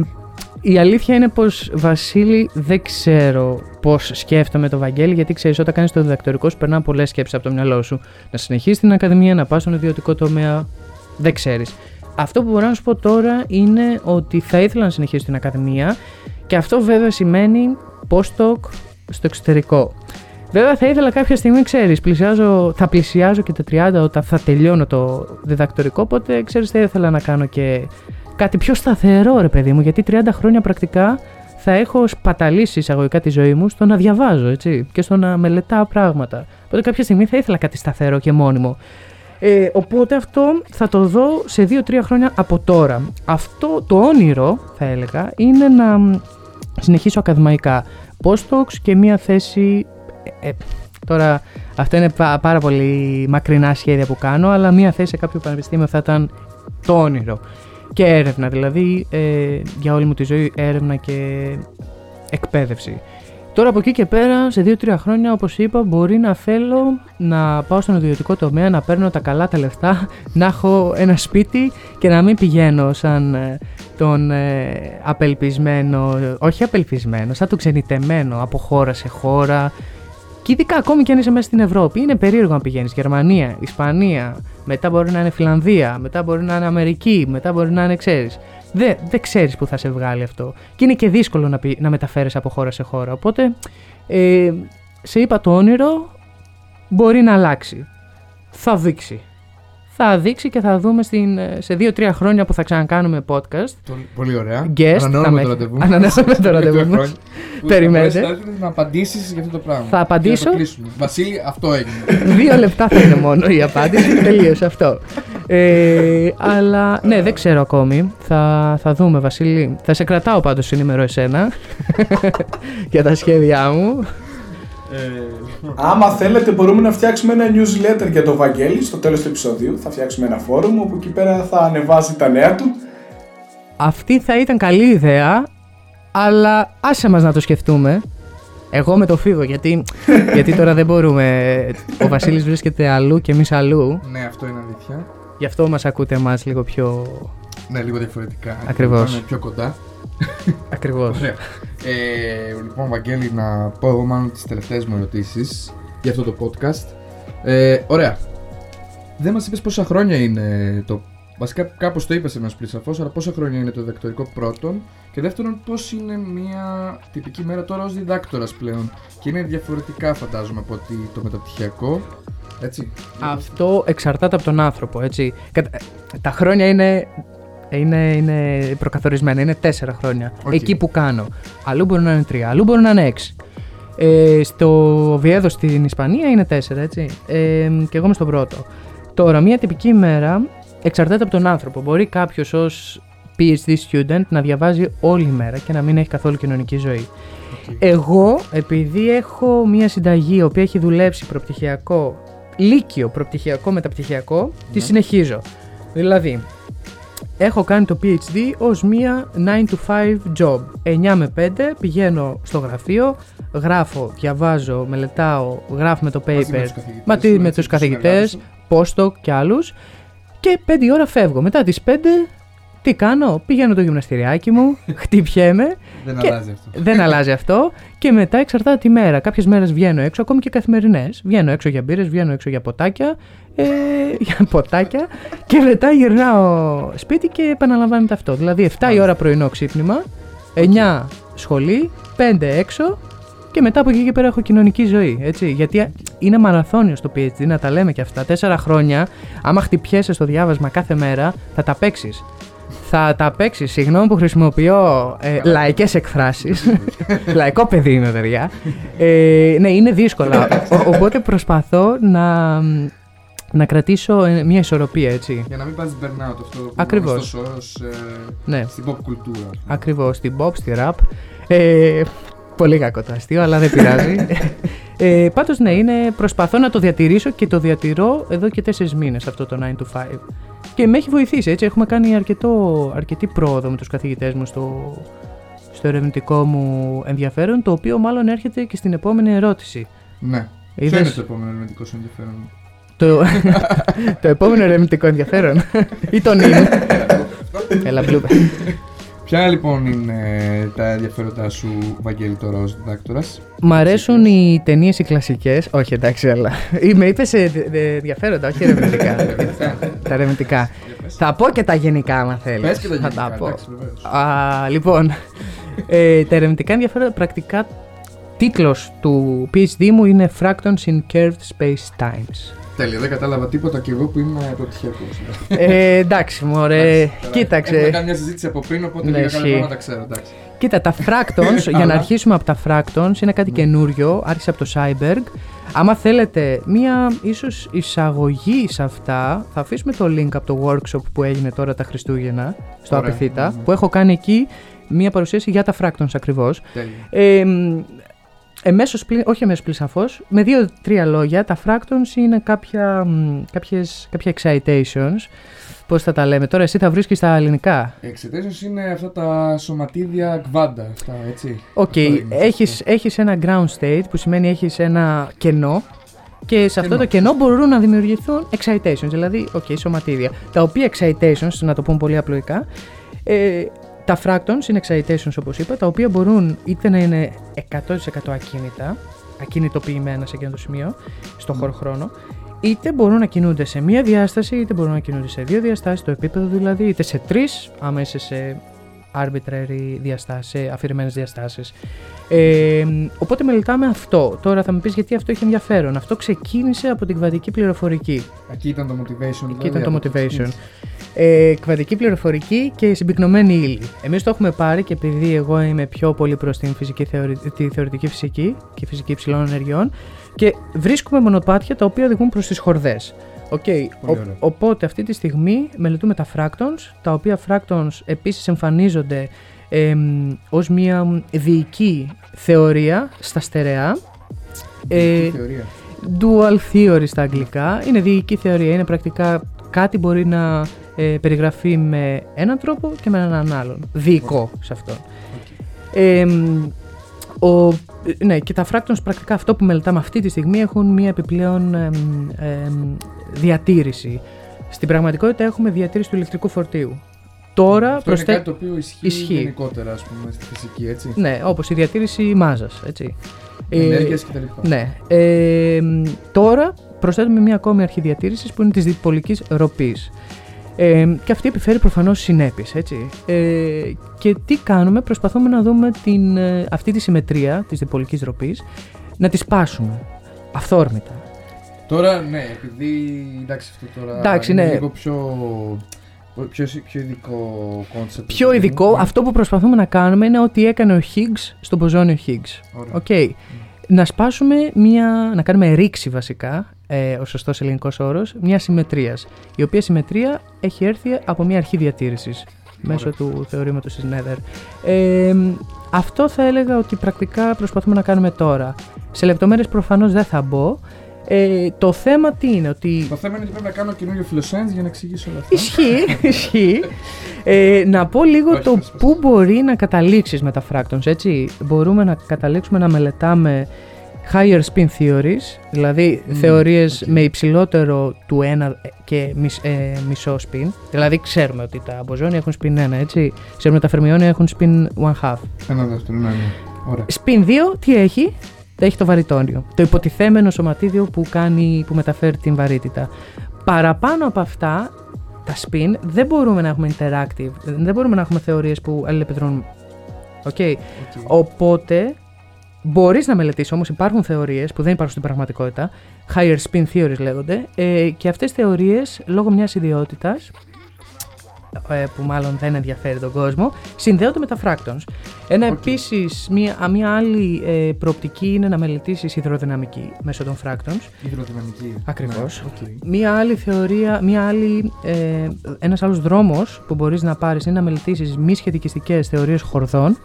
η αλήθεια είναι πως Βασίλη δεν ξέρω πώς σκέφτομαι το Βαγγέλη γιατί ξέρεις όταν κάνεις το διδακτορικό σου περνά πολλές σκέψεις από το μυαλό σου. Να συνεχίσεις την ακαδημία, να πας στον ιδιωτικό τομέα, δεν ξέρεις. Αυτό που μπορώ να σου πω τώρα είναι ότι θα ήθελα να συνεχίσω την ακαδημία και αυτό βέβαια σημαίνει postdoc στο εξωτερικό. Βέβαια θα ήθελα κάποια στιγμή, ξέρεις, πλησιάζω, θα πλησιάζω και τα 30 όταν θα τελειώνω το διδακτορικό, οπότε ξέρεις θα ήθελα να κάνω και κάτι πιο σταθερό ρε παιδί μου, γιατί 30 χρόνια πρακτικά θα έχω σπαταλήσει εισαγωγικά τη ζωή μου στο να διαβάζω έτσι, και στο να μελετάω πράγματα. Οπότε κάποια στιγμή θα ήθελα κάτι σταθερό και μόνιμο. Ε, οπότε αυτό θα το δω σε 2-3 χρόνια από τώρα. Αυτό το όνειρο, θα έλεγα, είναι να συνεχίσω ακαδημαϊκά postdocs και μια θέση ε, τώρα αυτό είναι πάρα πολύ μακρινά σχέδια που κάνω, αλλά μία θέση σε κάποιο πανεπιστήμιο θα ήταν το όνειρο. Και έρευνα, δηλαδή ε, για όλη μου τη ζωή έρευνα και εκπαίδευση. Τώρα από εκεί και πέρα, σε 2-3 χρόνια, όπως είπα, μπορεί να θέλω να πάω στον ιδιωτικό τομέα, να παίρνω τα καλά τα λεφτά, να έχω ένα σπίτι και να μην πηγαίνω σαν ε, τον ε, απελπισμένο, όχι απελπισμένο, σαν τον ξενιτεμένο από χώρα σε χώρα, και ειδικά ακόμη και αν είσαι μέσα στην Ευρώπη, είναι περίεργο να πηγαίνεις Γερμανία, Ισπανία, μετά μπορεί να είναι Φιλανδία, μετά μπορεί να είναι Αμερική, μετά μπορεί να είναι ξέρεις. Δεν, δεν ξέρεις που θα σε βγάλει αυτό. Και είναι και δύσκολο να, να μεταφέρει από χώρα σε χώρα. Οπότε, ε, σε είπα το όνειρο, μπορεί να αλλάξει. Θα δείξει θα δείξει και θα δούμε στην, σε δύο-τρία χρόνια που θα ξανακάνουμε podcast. Πολύ ωραία. Guest, Ανανεώνουμε το ραντεβού. Ανανεώνουμε το *laughs* ραντεβού μας. *laughs* Περιμένετε. να απαντήσεις για αυτό το πράγμα. Θα απαντήσω. Βασίλη, αυτό έγινε. *laughs* Δύο λεπτά θα είναι μόνο η απάντηση. Τελείωσε αυτό. Ε, αλλά ναι, δεν ξέρω ακόμη. Θα, θα δούμε, Βασίλη. Θα σε κρατάω πάντως ενήμερο εσένα για τα σχέδιά μου. Ε, Άμα θέλετε μπορούμε να φτιάξουμε ένα newsletter για το Βαγγέλη στο τέλος του επεισοδίου. Θα φτιάξουμε ένα φόρουμ όπου εκεί πέρα θα ανεβάζει τα νέα του. Αυτή θα ήταν καλή ιδέα, αλλά άσε μας να το σκεφτούμε. Εγώ με το φύγω, γιατί, *laughs* γιατί τώρα δεν μπορούμε. Ο Βασίλης βρίσκεται αλλού και εμείς αλλού. Ναι, αυτό είναι αλήθεια. Γι' αυτό μας ακούτε εμάς λίγο πιο... Ναι, λίγο διαφορετικά. Ακριβώς. Είναι πιο κοντά. *laughs* Ακριβώς. Ε, λοιπόν, Βαγγέλη, να πω εγώ μάλλον τις τελευταίες μου ερωτήσεις για αυτό το podcast. Ε, ωραία. Δεν μας είπες πόσα χρόνια είναι το. Βασικά, κάπως το είπες ένα πριν σαφώς, αλλά πόσα χρόνια είναι το διδακτορικό πρώτον. Και δεύτερον, πώς είναι μια τυπική μέρα τώρα ως διδάκτορας πλέον. Και είναι διαφορετικά, φαντάζομαι, από ότι το μεταπτυχιακό. Έτσι. Αυτό εξαρτάται από τον άνθρωπο, έτσι. Τα χρόνια είναι είναι, είναι προκαθορισμένα, είναι τέσσερα χρόνια. Εκεί που κάνω. Αλλού μπορεί να είναι τρία, αλλού μπορεί να είναι έξι. Ε, στο Βιέδο στην Ισπανία είναι τέσσερα, έτσι. Ε, και εγώ είμαι στον πρώτο. Τώρα, μια τυπική ημέρα εξαρτάται από τον άνθρωπο. Μπορεί κάποιος ως PhD student να διαβάζει όλη μέρα και να μην έχει καθόλου κοινωνική ζωή. Εγώ, επειδή έχω μια συνταγή η οποία έχει δουλέψει προπτυχιακό, λύκειο, προπτυχιακό, μεταπτυχιακό, τη ναι. συνεχίζω. Δηλαδή, έχω κάνει το PhD ως μία 9 to 5 job. 9 με 5 πηγαίνω στο γραφείο, γράφω, διαβάζω, μελετάω, γράφω με το paper, μαζί με τους καθηγητές, postdoc και άλλους και 5 ώρα φεύγω. Μετά τις 5 Τι κάνω, πηγαίνω το γυμναστηριάκι μου, *laughs* χτυπιέμαι. Δεν Και- αλλάζει αυτό. Δεν *laughs* αλλάζει αυτό. Και μετά εξαρτάται τη μέρα. Κάποιες μέρες βγαίνω έξω, ακόμη και καθημερινές. Βγαίνω έξω για μπύρες, βγαίνω έξω για ποτάκια. Ε, *laughs* για ποτάκια. Και μετά γυρνάω σπίτι και επαναλαμβάνεται αυτό. Δηλαδή 7 η ώρα πρωινό ξύπνημα, 9 σχολή, 5 έξω. Και μετά από εκεί και πέρα έχω κοινωνική ζωή. Έτσι. Γιατί είναι μαραθώνιος στο PhD, να τα λέμε και αυτά. Τέσσερα χρόνια, άμα χτυπιέσαι στο διάβασμα κάθε μέρα, θα τα παίξεις. Θα τα παίξει. Συγγνώμη που χρησιμοποιώ ε, λαϊκές εκφράσεις. *laughs* Λαϊκό παιδί είμαι, παιδιά. Ε, ναι, είναι δύσκολα. Ο- οπότε προσπαθώ να, να κρατήσω ε, μια ισορροπία, έτσι. Για να μην πας burnout αυτό που Ακριβώς. είναι γνωστός όρος ε, Ναι, στην pop κουλτούρα. ακριβώς. Στην pop, στη rap. Ε, πολύ κακό το αστείο, αλλά δεν πειράζει. *laughs* Ε, Πάντως, ναι, είναι, προσπαθώ να το διατηρήσω και το διατηρώ εδώ και τέσσερις μήνες αυτό το 9 to 5. Και με έχει βοηθήσει, έτσι. Έχουμε κάνει αρκετό, αρκετή πρόοδο με τους καθηγητές μου στο, στο ερευνητικό μου ενδιαφέρον, το οποίο μάλλον έρχεται και στην επόμενη ερώτηση. Ναι. Ποιο Είδες είναι το επόμενο ερευνητικό σου ενδιαφέρον; το, *laughs* το επόμενο ερευνητικό ενδιαφέρον; *laughs* Ή το νυν. *laughs* Έλα, μπλούπε. Ποια λοιπόν είναι τα ενδιαφέροντά σου, Βαγγέλη, τώρα ως διδάκτορας; Μ' αρέσουν οι ταινίες οι κλασικές. Όχι, εντάξει, αλλά. Ή με είπε ενδιαφέροντα, όχι ερευνητικά. *laughs* τα ερευνητικά. Θα πω και τα γενικά, άμα θέλεις. Πες και τα Θα γενικά, τα πω. εντάξει, βεβαίως. Α, λοιπόν, ε, τα ερευνητικά ενδιαφέροντα πρακτικά τίτλος του PhD μου είναι Fractals in Curved Space Times. Τέλεια, δεν κατάλαβα τίποτα και εγώ που είμαι πρωτοτυχιακός. ε, εντάξει, μωρέ, Εντάξει, τώρα, Έχουμε κοίταξε. κάνει μια συζήτηση από πριν, οπότε Ναι, λίγα ισχύει. καλά πράγματα ξέρω. Εντάξει. Κοίτα, τα fractals, *laughs* για να Αλλά- αρχίσουμε από τα fractals, είναι κάτι Ναι. καινούριο, άρχισε από το Cyberg. Άμα θέλετε μία ίσως εισαγωγή σε αυτά, θα αφήσουμε το link από το workshop που έγινε τώρα τα Χριστούγεννα, στο Ωραία, Απιθύτα, ναι, ναι. που έχω κάνει εκεί μία παρουσίαση για τα fractons ακριβώς. Τέλεια. Ε, μ, εμμέσως πλην, όχι εμμέσως πλην σαφώς, με δύο-τρία λόγια, τα fractons είναι κάποια, μ, κάποιες, κάποια excitations. Πώς θα τα λέμε, τώρα εσύ θα βρίσκεις τα ελληνικά; Excitations είναι αυτά τα σωματίδια κβάντα, αυτά, έτσι. Οκ, Αυτό είναι έχεις, ουσιαστικά. έχεις ένα ground state που σημαίνει έχεις ένα κενό και σε αυτό Κενό. το κενό μπορούν να δημιουργηθούν excitations, δηλαδή, οκ, σωματίδια. Τα οποία excitations, να το πούμε πολύ απλοϊκά, ε, τα fractons είναι excitations όπως είπα, τα οποία μπορούν είτε να είναι 100% ακίνητα, ακινητοποιημένα σε εκείνο το σημείο, στο Mm. χώρο χρόνο, είτε μπορούν να κινούνται σε μία διάσταση, είτε μπορούν να κινούνται σε δύο διαστάσεις, το επίπεδο δηλαδή, είτε σε τρεις, άμα είσαι σε arbitrary διαστάσεις, σε αφηρημένες διαστάσεις. Ε, οπότε μελετάμε αυτό. Τώρα θα μου πεις γιατί αυτό έχει ενδιαφέρον. Αυτό ξεκίνησε από την κβαντική πληροφορική. Εκεί ήταν το motivation. Εκεί δηλαδή, ήταν το από motivation. Ε, κβαντική πληροφορική και συμπυκνωμένη ύλη. Εμείς το έχουμε πάρει και επειδή εγώ είμαι πιο πολύ προς την φυσική θεωρη... τη θεωρητική φυσική και φυσική υψηλών ενεργειών και βρίσκουμε μονοπάτια τα οποία οδηγούν προς τις χορδές. Οκ, Πολύ ο- ωραία. οπότε αυτή τη στιγμή μελετούμε τα fractons, τα οποία fractons επίσης εμφανίζονται εμ, ως μια δυική θεωρία στα στερεά. Ε, Ε, θεωρία. dual theory στα αγγλικά. Είναι διοική θεωρία. Είναι πρακτικά κάτι μπορεί να ε, περιγραφεί με έναν τρόπο και με έναν άλλον. Διοικό σε αυτόν. Ε, μ, ο, ε, ναι, και τα fractals πρακτικά αυτό που μελετάμε αυτή τη στιγμή έχουν μια επιπλέον εμ, εμ, διατήρηση. Στην πραγματικότητα έχουμε διατήρηση του ηλεκτρικού φορτίου. Τώρα Αυτό είναι προσθέ- κάτι το οποίο ισχύει, ισχύει. γενικότερα, ας πούμε, στη φυσική, έτσι. Ναι, όπως η διατήρηση μάζας, έτσι. Ε, Ενέργειας και τα λοιπά. Ναι. Ε, μ, τώρα προσθέτουμε μία ακόμη αρχή διατήρησης που είναι της διπολικής ροπής. Ε, και αυτή επιφέρει προφανώς συνέπειες, έτσι. Ε, και τι κάνουμε, προσπαθούμε να δούμε την, ε, αυτή τη συμμετρία της διπολικής ροπής, να τη σπάσουμε αυθόρμητα. Τώρα, ναι, επειδή εντάξει αυτό τώρα Εντάξει, είναι ναι. λίγο πιο, πιο, πιο ειδικό concept. Πιο ειδικό, αυτό που προσπαθούμε να κάνουμε είναι ό,τι έκανε ο Higgs στο μποζόνιο Higgs. Ωραία. Οκ. Να σπάσουμε μια. να κάνουμε ρήξη βασικά, ε, ο σωστός ελληνικός όρος, μια συμμετρίας. Η οποία συμμετρία έχει έρθει από μια αρχή διατήρησης μέσω του θεωρήματος της Noether. Ε, αυτό θα έλεγα ότι πρακτικά προσπαθούμε να κάνουμε τώρα. Σε λεπτομέρειες προφανώς δεν θα μπω. Ε, το θέμα τι είναι, ότι Το θέμα είναι ότι πρέπει να κάνω καινούριο φιλοσένς για να εξηγήσω όλα αυτά. Ισχύει, ισχύει. Ε, να πω λίγο Όχι, το πες, πες. πού μπορεί να καταλήξεις με τα fractons, έτσι. Μπορούμε να καταλήξουμε να μελετάμε higher spin theories, δηλαδή Μμμ, θεωρίες οκ. με υψηλότερο του 1 και μισ- ε, μισό spin. Δηλαδή ξέρουμε ότι τα μποζόνια έχουν spin 1, έτσι. Ξέρουμε ότι τα φερμιόνια έχουν spin 1 half. Ένα δεύτερο, ναι, ναι. Ωραία. Spin 2 τι έχει; Έχει το βαρυτόνιο. Το υποτιθέμενο σωματίδιο που, κάνει, που μεταφέρει την βαρύτητα. Παραπάνω από αυτά, τα spin δεν μπορούμε να έχουμε interactive, δεν μπορούμε να έχουμε θεωρίες που αλληλεπιδρούν. OK. OK. Οπότε μπορείς να μελετήσεις, όμως υπάρχουν θεωρίες που δεν υπάρχουν στην πραγματικότητα, higher spin theories λέγονται, ε, και αυτές οι θεωρίες λόγω μιας ιδιότητας ε, που μάλλον δεν ενδιαφέρει τον κόσμο, συνδέονται με τα fractons. Ένα Οκ. επίσης, μια, α, μια άλλη ε, προοπτική είναι να μελετήσεις υδροδυναμική μέσω των fractons. Υδροδυναμική. Ακριβώς. Ναι, οκ. Μία άλλη θεωρία, μία άλλη, ε, ένας άλλος δρόμος που μπορείς να πάρεις είναι να μελετήσεις μη σχετικιστικές θεωρίες χορδών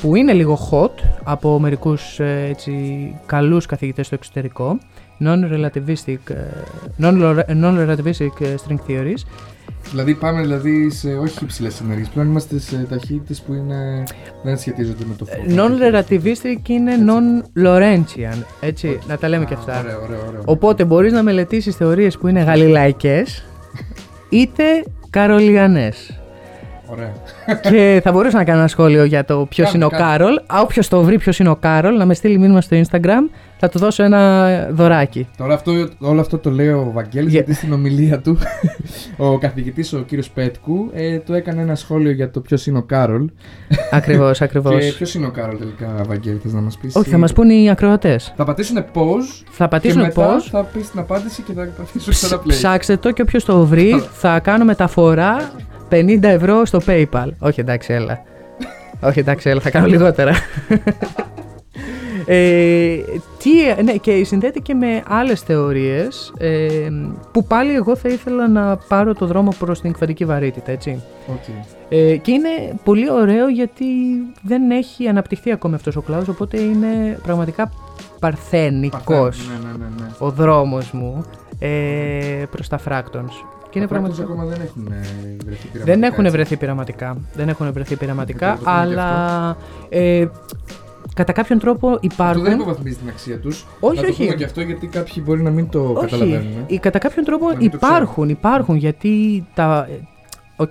που είναι λίγο hot από μερικούς ε, έτσι, καλούς καθηγητές στο εξωτερικό non-relativistic, ε, non- non-relativistic ε, string theories Δηλαδή πάμε δηλαδή σε όχι υψηλές ενέργειες. Πλέον είμαστε σε ταχύτητες που είναι, δεν σχετίζονται με το φως. non-relativistic είναι non-Lorentzian έτσι, Οκ. να τα λέμε Α, και αυτά Ωραίο, ωραίο, ωραίο. Οπότε μπορείς να μελετήσεις θεωρίες που είναι γαλιλαϊκές είτε καρολιανές. Ωραία. και θα μπορούσα να κάνω ένα σχόλιο για το ποιος Κάνε, είναι ο κάνε. Κάρολ. Όποιος το βρει ποιος είναι ο Κάρολ, να με στείλει μήνυμα στο Instagram, θα του δώσω ένα δωράκι. Τώρα αυτό, όλο αυτό το λέει ο Βαγγέλης Για- γιατί στην ομιλία του ο καθηγητής ο κύριος Πέτκου ε, του έκανε ένα σχόλιο για το ποιος είναι ο Κάρολ ακριβώς, ακριβώς. και ποιος είναι ο Κάρολ τελικά Βαγγέλη θες να μας πεις; Όχι, θα ή- μας πούνε οι ακροατές. Θα πατήσουν pause Θα και πατήσουν μετά pause. θα πεις την απάντηση και θα πατήσουν ξανά play. Ψάξτε το και όποιος το βρει, Καλά. θα κάνω μεταφορά 50 ευρώ στο PayPal. Όχι, εντάξει, έλα. Όχι, εντάξει, έλα, θα κάνω λιγότερα. Ε, τι, ναι, και συνδέεται και με άλλες θεωρίες ε, που πάλι εγώ θα ήθελα να πάρω το δρόμο προς την κβαντική βαρύτητα, έτσι. Οκ. Ε, και είναι πολύ ωραίο γιατί δεν έχει αναπτυχθεί ακόμη αυτός ο κλάδος, οπότε είναι πραγματικά παρθένικος Παρθένο, Ναι, ναι, ναι, ναι. ο δρόμος μου ε, προς τα fractons. Και είναι Τα fractons πραγματικά... ακόμα δεν έχουν ε, βρεθεί πειραματικά. Δεν έχουν έτσι. βρεθεί πειραματικά. Δεν έχουν βρεθεί πειραματικά, το πούμε και αλλά ε, κατά κάποιον τρόπο Αυτό υπάρχουν. δεν υποβαθμίζει την αξία τους. Όχι, να το όχι. πούμε και αυτό γιατί κάποιοι μπορεί να μην το Όχι, καταλαβαίνουν. ε, κατά κάποιον τρόπο Να μην το υπάρχουν, υπάρχουν γιατί τα. ε, Οκ,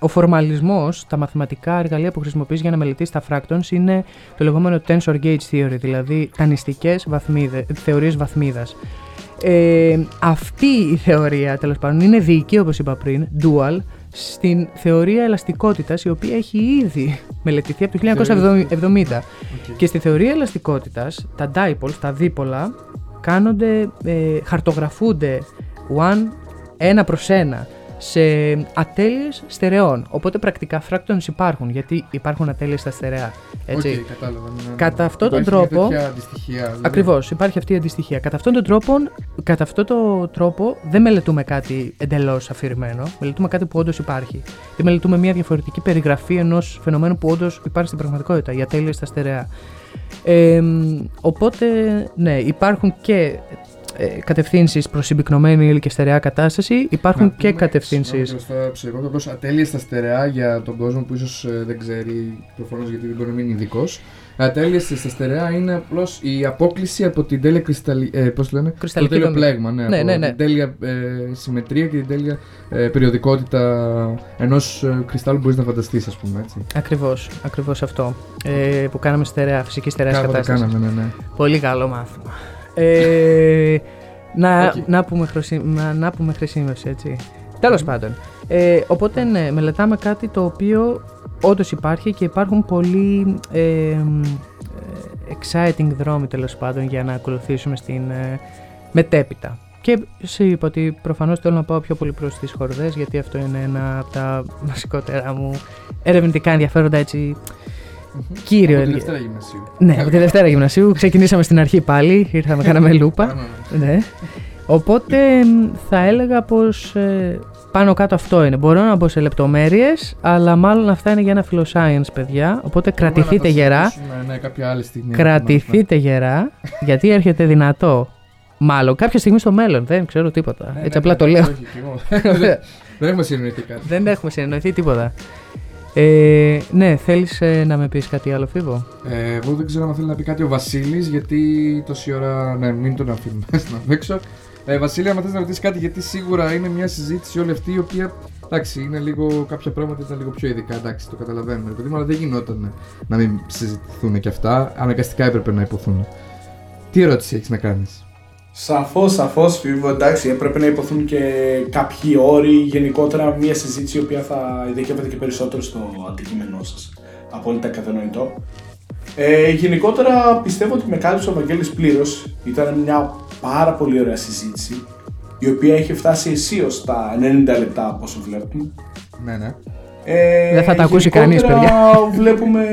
ο φορμαλισμός, τα μαθηματικά εργαλεία που χρησιμοποιείς για να μελετήσεις τα fractons είναι το λεγόμενο tensor gauge theory, δηλαδή τανυστικές βαθμίδε, θεωρίες βαθμίδας. Ε, αυτή η θεωρία, τέλος πάντων, είναι δυική, όπως είπα πριν, dual, στην θεωρία ελαστικότητας, η οποία έχει ήδη μελετηθεί από το 1970. Οκ. Και στη θεωρία ελαστικότητας, τα dipoles, τα δίπολα, κάνονται, ε, χαρτογραφούνται one, ένα προς ένα σε ατέλειες στερεών. Οπότε πρακτικά fractons υπάρχουν, γιατί υπάρχουν ατέλειες στα στερεά. Έτσι. Οκ, κατάλαβα. ναι, ναι. Κατά αυτόν τον Υπάρχει μια τρόπο- τέτοια αντιστοιχία, δηλαδή. Ακριβώς, υπάρχει αυτή η αντιστοιχία. Κατά αυτόν τον τρόπο, κατά αυτόν τον τρόπο δεν μελετούμε κάτι εντελώς αφηρημένο. Μελετούμε κάτι που όντως υπάρχει. Δεν μελετούμε μια διαφορετική περιγραφή ενός φαινομένου που όντως υπάρχει στην πραγματικότητα, η ατέλεια στα στερεά. Ε, μ, οπότε, ναι, υπάρχουν και ε, κατευθύνσεις προς συμπυκνωμένη και στερεά κατάσταση, υπάρχουν Να και πούμε, κατευθύνσεις. συγγνώμη, θα ψεγώ απλώ ατέλειε στα στερεά για τον κόσμο που ίσως δεν ξέρει, προφανώς γιατί δεν μπορεί να μείνει ειδικός. Ατέλειε στα στερεά είναι απλώς η απόκληση από την τέλεια κρυσταλλι... ε, πώς λένε, Κρυσταλλική το τέλειο δομή. πλέγμα. Ναι, Ναι, από ναι, ναι. Την τέλεια ε, συμμετρία και την τέλεια ε, περιοδικότητα ενός ε, κρυστάλλου που μπορείς να φανταστείς, ας πούμε έτσι. Ακριβώς, ακριβώς αυτό ε, που κάναμε στερεά, φυσική στερεά Κάπου το κατάσταση. κάναμε, ναι, ναι. Πολύ καλό μάθημα. Ε, να, Οκ. να, πούμε χρωσί, να, να πούμε χρησιμεύση, έτσι. Τέλος πάντων. Ε, οπότε ναι, μελετάμε κάτι το οποίο όντως υπάρχει και υπάρχουν πολύ ε, ε, exciting δρόμοι τέλος πάντων για να ακολουθήσουμε στην ε, μετέπειτα. Και σου είπα ότι προφανώς θέλω να πάω πιο πολύ προς τις χορδές γιατί αυτό είναι ένα από τα βασικότερα μου ερευνητικά ενδιαφέροντα έτσι κύριο. Από τη ενδια- Δευτέρα Γυμνασίου. ναι, από τη Δευτέρα Γυμνασίου. Ξεκινήσαμε στην αρχή πάλι. Ήρθαμε, κάναμε Ναι, λούπα. ναι, ναι. ναι. Οπότε μ, θα έλεγα πως ε, πάνω κάτω αυτό είναι. Μπορώ να μπω σε λεπτομέρειες, αλλά μάλλον αυτά είναι για ένα philoscience, παιδιά. Οπότε κρατηθείτε Μπορούμε να τα γερά. συζητήσουμε, Ναι, κάποια άλλη στιγμή. Κρατηθείτε γερά, γιατί έρχεται δυνατό. Μάλλον κάποια στιγμή στο μέλλον. Δεν ξέρω τίποτα. Ναι, Έτσι ναι, απλά ναι, το λέω. όχι, κι εγώ. *laughs* Δεν- Δεν έχουμε συνεννοηθεί κάτι. Δεν έχουμε συνεννοηθεί τίποτα. Ε, ναι, θέλεις ε, να με πεις κάτι άλλο, Φίβο; Ε, εγώ δεν ξέρω αν θέλει να πει κάτι ο Βασίλης, γιατί τόση ώρα. Ναι, μην τον αφήνουμε *laughs* να έξω. Ε, Βασίλη, αν θες να ρωτήσεις κάτι, γιατί σίγουρα είναι μια συζήτηση όλη αυτή η οποία. Εντάξει, είναι λίγο. Κάποια πράγματα ήταν λίγο πιο ειδικά, εντάξει, το καταλαβαίνουμε. Παιδί, αλλά δεν γινόταν να μην συζητηθούν και αυτά. Αναγκαστικά έπρεπε να υποθούν. Τι ερώτηση έχεις να κάνεις; Σαφώς, σαφώς, Φίβο, εντάξει, έπρεπε να υποθούν και κάποιοι όροι. Γενικότερα, μια συζήτηση η οποία θα ειδικεύεται και περισσότερο στο αντικείμενό σας. Απόλυτα κατανοητό. Ε, γενικότερα πιστεύω ότι με κάλυψε ο Βαγγέλης πλήρως. Ήταν μια πάρα πολύ ωραία συζήτηση η οποία έχει φτάσει αισίω στα 90 λεπτά από όσο βλέπουμε. Ναι, ναι. Ε, Δεν θα τα ακούσει γενικότερα κανείς, παιδιά. βλέπουμε...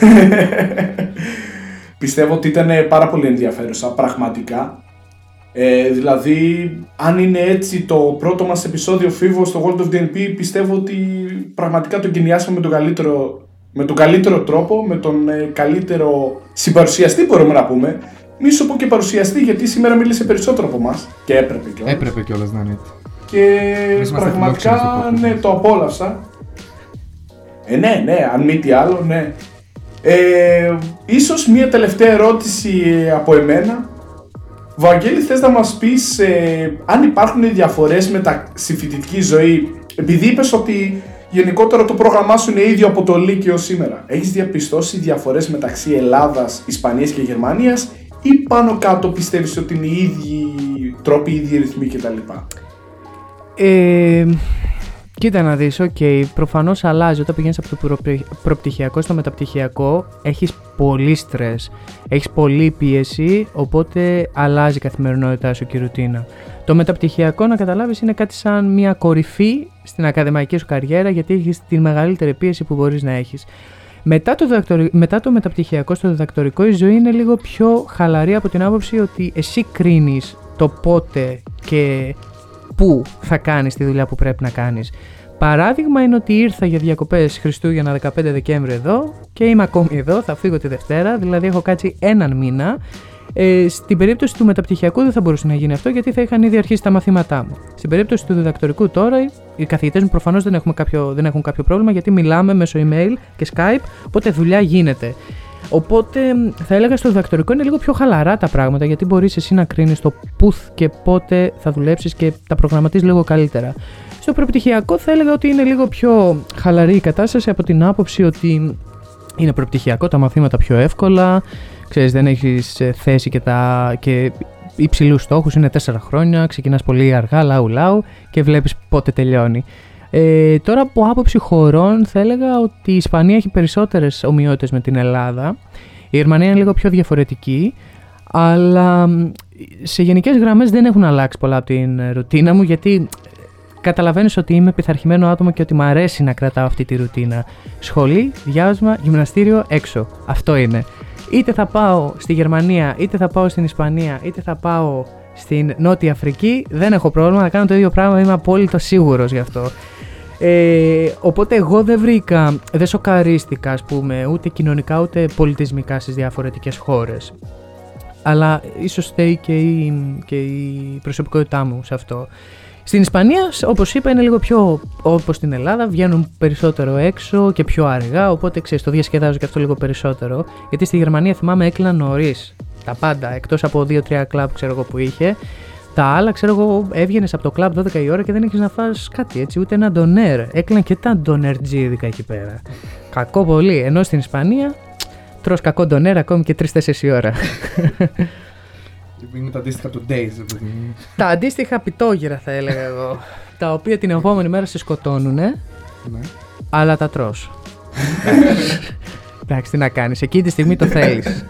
*laughs* *laughs* Πιστεύω ότι ήταν πάρα πολύ ενδιαφέρουσα, πραγματικά. Ε, δηλαδή, αν είναι έτσι το πρώτο μας επεισόδιο φίβο στο World of DNP, πιστεύω ότι πραγματικά το εγκαινιάσαμε με τον καλύτερο, με τον καλύτερο τρόπο, με τον ε, καλύτερο συμπαρουσιαστή μπορούμε να πούμε. Μη σου πω και παρουσιαστή, γιατί σήμερα μίλησε περισσότερο από εμάς και έπρεπε κιόλας. Έπρεπε κιόλας να είναι έτσι. Και Εμείς είμαστε πραγματικά φιλόξενοι στο podcast. ναι, το απόλαυσα. Ε, ναι, ναι, αν μη τι άλλο, ναι. Ε, ίσως μία τελευταία ερώτηση ε, από εμένα. Βαγγέλη, θες να μας πεις ε, αν υπάρχουν διαφορές μετα... στη φοιτητική ζωή, επειδή είπες ότι γενικότερα το πρόγραμμά σου είναι ίδιο από το Λύκειο σήμερα. Έχεις διαπιστώσει διαφορές μεταξύ Ελλάδας, Ισπανίας και Γερμανίας ή πάνω κάτω πιστεύεις ότι είναι οι ίδιοι τρόποι, οι ίδιοι ρυθμοί κτλ. Ε, κοίτα να δεις, οκ, προφανώς αλλάζει όταν πηγαίνεις από το προπτυχ- προπτυχιακό στο μεταπτυχιακό έχεις πολύ στρες, έχεις πολύ πίεση, οπότε αλλάζει η καθημερινότητά σου και η ρουτίνα. Το μεταπτυχιακό να καταλάβεις είναι κάτι σαν μια κορυφή στην ακαδημαϊκή σου καριέρα γιατί έχεις τη μεγαλύτερη πίεση που μπορείς να έχεις. Μετά το, διδακτορι- μετά το μεταπτυχιακό στο διδακτορικό η ζωή είναι λίγο πιο χαλαρή από την άποψη ότι εσύ κρίνεις το πότε και πού θα κάνεις τη δουλειά που πρέπει να κάνεις. Παράδειγμα είναι ότι ήρθα για διακοπές Χριστούγεννα 15 Δεκέμβρη εδώ και είμαι ακόμη εδώ, θα φύγω τη Δευτέρα, δηλαδή έχω κάτσει έναν μήνα. Ε, στην περίπτωση του μεταπτυχιακού δεν θα μπορούσε να γίνει αυτό γιατί θα είχαν ήδη αρχίσει τα μαθήματά μου. Στην περίπτωση του διδακτορικού τώρα, οι καθηγητές μου προφανώς δεν, έχουμε κάποιο, δεν έχουν κάποιο πρόβλημα γιατί μιλάμε μέσω email και Skype, οπότε δουλειά γίνεται. Οπότε μ, θα έλεγα στο διδακτορικό είναι λίγο πιο χαλαρά τα πράγματα γιατί μπορείς εσύ να κρίνεις το πού και πότε θα δουλέψεις και τα προγραμματίζεις λίγο καλύτερα. Στο προπτυχιακό θα έλεγα ότι είναι λίγο πιο χαλαρή η κατάσταση από την άποψη ότι είναι προπτυχιακό, τα μαθήματα πιο εύκολα, ξέρεις δεν έχεις ε, θέση και, τα, και υψηλούς στόχους, είναι τέσσερα χρόνια, ξεκινάς πολύ αργά, λαού λαού και βλέπεις πότε τελειώνει. Ε, τώρα από άποψη χωρών θα έλεγα ότι η Ισπανία έχει περισσότερες ομοιότητες με την Ελλάδα. Η Γερμανία είναι λίγο πιο διαφορετική. Αλλά μ, σε γενικές γραμμές δεν έχουν αλλάξει πολλά από την ε, ρουτίνα μου γιατί καταλαβαίνεις ότι είμαι πειθαρχημένο άτομο και ότι μου αρέσει να κρατάω αυτή τη ρουτίνα. Σχολή, διάβασμα, γυμναστήριο, έξω. Αυτό είναι. Είτε θα πάω στη Γερμανία, είτε θα πάω στην Ισπανία, είτε θα πάω στην Νότια Αφρική, δεν έχω πρόβλημα να κάνω το ίδιο πράγμα, είμαι απόλυτο σίγουρος γι' αυτό. Ε, οπότε εγώ δεν βρήκα, δεν σοκαρίστηκα ας πούμε ούτε κοινωνικά ούτε πολιτισμικά στις διαφορετικές χώρες. Αλλά ίσως φταίει και η, και η προσωπικότητά μου σε αυτό. Στην Ισπανία, όπως είπα, είναι λίγο πιο όπως στην Ελλάδα, βγαίνουν περισσότερο έξω και πιο αργά, οπότε ξέρεις, το διασκεδάζω και αυτό λίγο περισσότερο. Γιατί στη Γερμανία θυμάμαι έκλειναν νωρίς. Τα πάντα, εκτός από 2-3 κλαμπ ξέρω εγώ που είχε. Τα άλλα, ξέρω εγώ, έβγαινες από το κλαμπ 12 η ώρα και δεν έχεις να φας κάτι έτσι, ούτε ένα ντονέρ. Έκλειναν και τα ντονερτζίδικα εκεί πέρα. Κακό πολύ. Ενώ στην Ισπανία τρως κακό ντονέρ ακόμη και 3-4 η ώρα. Είναι τα αντίστοιχα του Days, ρε παιδί μου. τα αντίστοιχα πιτόγυρα θα έλεγα εγώ. τα οποία την επόμενη μέρα σε σκοτώνουνε, Ναι. αλλά τα τρως. *laughs* Εντάξει, τι να κάνεις, εκείνη τη στιγμή το θέλεις.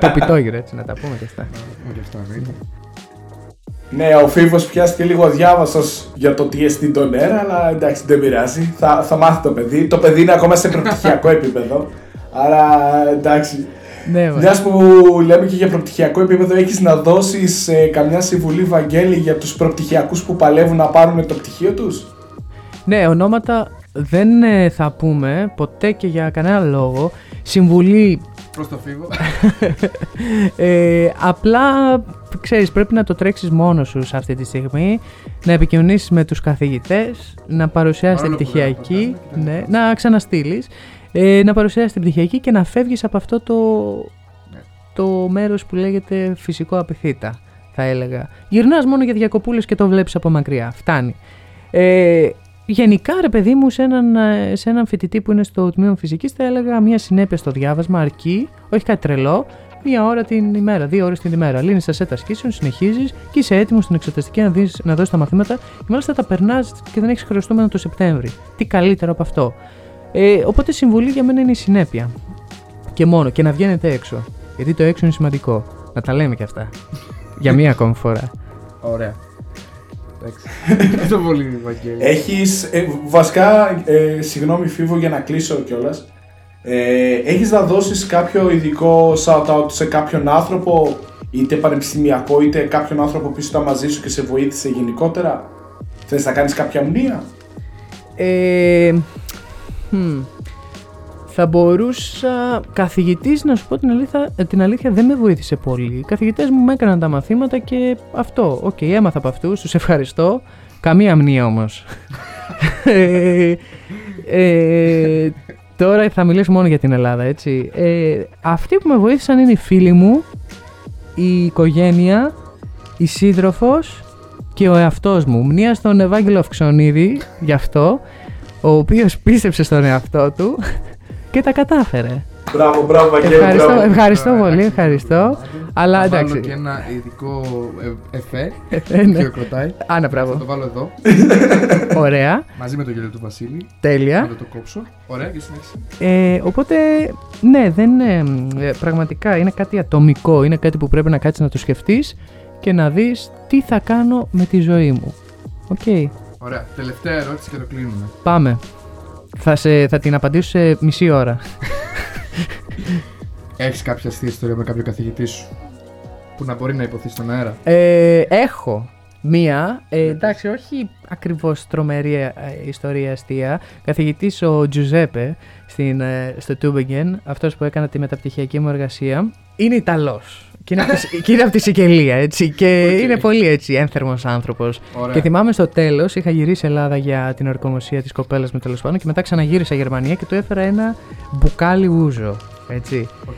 Το πιτόγυρο, έτσι, να τα πούμε και αυτά. Όχι αυτά, ναι. είναι. Ναι, ο Φίβος πιάστηκε λίγο διάβαστο για το τι εστί τον αέρα, αλλά εντάξει, δεν πειράζει. Θα, θα μάθει το παιδί. Το παιδί είναι ακόμα σε προπτυχιακό *laughs* επίπεδο. Άρα εντάξει. Ναι, μα. Μια που λέμε και για προπτυχιακό επίπεδο, έχεις να δώσεις καμιά συμβουλή, Βαγγέλη, για τους προπτυχιακούς που παλεύουν να πάρουν το πτυχίο τους; Ναι, ονόματα δεν ε, θα πούμε ποτέ και για κανένα λόγο. Συμβουλή Προς το φίβο. ε, απλά, ξέρεις, πρέπει να το τρέξεις μόνος σου σε αυτή τη στιγμή, να επικοινωνήσεις με τους καθηγητές, να παρουσιάσεις την Παρόλο που πτυχιακή, δεν ναι, να ξαναστείλεις, ε, να παρουσιάσεις την πτυχιακή και να φεύγεις από αυτό το, Ναι. το μέρος που λέγεται φυσικό απειθήτα, θα έλεγα. Γυρνάς μόνο για διακοπούλες και το βλέπεις από μακριά. Φτάνει. Ε, γενικά, ρε παιδί μου, σε έναν, ε, σε έναν φοιτητή που είναι στο τμήμα φυσικής, θα έλεγα μια συνέπεια στο διάβασμα αρκεί, όχι κάτι τρελό, μία ώρα την ημέρα, δύο ώρες την ημέρα. Λύνεις τα σετ ασκήσεων, συνεχίζεις και είσαι έτοιμος στην εξεταστική να, δεις, να δώσεις τα μαθήματα και μάλιστα τα περνάς και δεν έχεις χρεωστούμενο το Σεπτέμβρη. Τι καλύτερο από αυτό. Ε, οπότε συμβουλή για μένα είναι η συνέπεια. Και μόνο, και να βγαίνετε έξω. Γιατί το έξω είναι σημαντικό. Να τα λέμε κι αυτά. για μία ακόμη φορά. Ωραία. Εντάξει. *laughs* Αυτό πολύ, Βαγγέλη. Έχεις, ε, βασικά, ε, συγγνώμη Φίβο για να κλείσω κιόλας. Ε, έχεις να δώσεις κάποιο ειδικό shout-out σε κάποιον άνθρωπο, είτε πανεπιστημιακό, είτε κάποιον άνθρωπο που ήταν μαζί σου και σε βοήθησε γενικότερα; Θες να κάνεις κάποια μνεία; Ε, hmm. Θα μπορούσα. Καθηγητής, να σου πω την αλήθεια, ε, την αλήθεια, δεν με βοήθησε πολύ. Οι καθηγητές μου με έκαναν τα μαθήματα και αυτό. Οκ, έμαθα από αυτούς, τους ευχαριστώ. Καμία μνεία όμως. *laughs* ε, ε, τώρα θα μιλήσω μόνο για την Ελλάδα, έτσι. Ε, αυτοί που με βοήθησαν είναι οι φίλοι μου, η οικογένεια, η σύντροφος και ο εαυτός μου. Μνήμα στον Ευάγγελο Αυξονίδη, γι' αυτό, ο οποίος πίστεψε στον εαυτό του και τα κατάφερε. Μπράβο, μπράβο, Βαγγέλη. Ευχαριστώ, μπράβο. ευχαριστώ πολύ, ευχαριστώ. Αλλά Θα βάλω εντάξει. και ένα ειδικό ε, εφέ. Ε, ναι. Χειροκροτάει. Άνα, Θα το μπράβο. βάλω εδώ. *laughs* Ωραία, Μαζί με το γέλιο του Βασίλη. Να τέλεια. το κόψω. Ωραία, και συνέχισε. Ε, οπότε, ναι, δεν είναι. ε, πραγματικά είναι κάτι ατομικό. Είναι κάτι που πρέπει να κάτσεις να το σκεφτείς και να δεις τι θα κάνω με τη ζωή μου. Οκ, Ωραία. Τελευταία ερώτηση και το κλείνουμε. πάμε. Θα, σε, θα την απαντήσω σε μισή ώρα. Έχεις κάποια αστεία ιστορία με κάποιο καθηγητή σου που να μπορεί να ειπωθεί στον αέρα; Ε, έχω μία, ε, εντάξει, όχι ακριβώς τρομερή ε, ιστορία αστεία. Καθηγητής ο Τζουζέπε στην, ε, στο Τύμπινγκεν, αυτός που έκανα τη μεταπτυχιακή μου εργασία, είναι Ιταλός. Και είναι, από τη, και είναι από τη Σικελία, έτσι. Και Οκ. είναι πολύ έτσι ένθερμος άνθρωπος. Ωραία. Και θυμάμαι στο τέλος, είχα γυρίσει Ελλάδα για την ορκωμοσία της κοπέλας μου τέλος πάντων και μετά ξαναγύρισα Γερμανία και του έφερα ένα μπουκάλι ούζο. Έτσι. Οκ.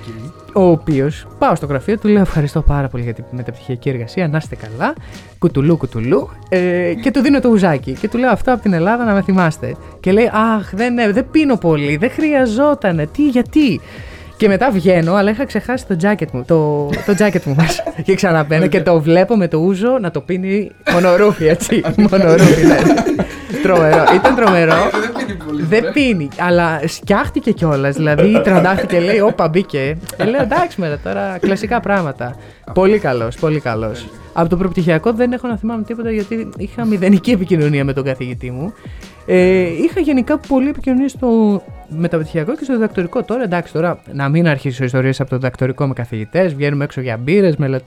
Ο οποίος πάω στο γραφείο του, λέω ευχαριστώ πάρα πολύ για την μεταπτυχιακή εργασία, να είστε καλά. Κουτουλού, κουτουλού. Ε, και του δίνω το ουζάκι. Και του λέω αυτό από την Ελλάδα να με θυμάστε. Και λέει, Αχ, δεν, ναι, δεν πίνω πολύ, δεν χρειαζόταν. Τι, γιατί. Και μετά βγαίνω, αλλά είχα ξεχάσει το jacket μου, το, το jacket μου μας. *laughs* και ξαναμπαίνω και το βλέπω με το ούζο να το πίνει μονορούφι, έτσι. *laughs* μονορούφι, ναι. *laughs* τρομερό. Ήταν τρομερό. Δεν πίνει πολύ. Δεν ρε. πίνει, αλλά σκιάχτηκε κιόλας. Δηλαδή τραντάχτηκε, λέει, Όπα, μπήκε. Ε, λέω εντάξει, μέρα τώρα, κλασικά πράγματα. πολύ καλός, πολύ καλός. Από το προπτυχιακό δεν έχω να θυμάμαι τίποτα γιατί είχα μηδενική επικοινωνία με τον καθηγητή μου. Ε, είχα γενικά πολλή επικοινωνία στο μεταπτυχιακό και στο διδακτορικό. Τώρα εντάξει, τώρα να μην αρχίσω ιστορίες από το διδακτορικό με καθηγητές, βγαίνουμε έξω για μπύρες, με. λε-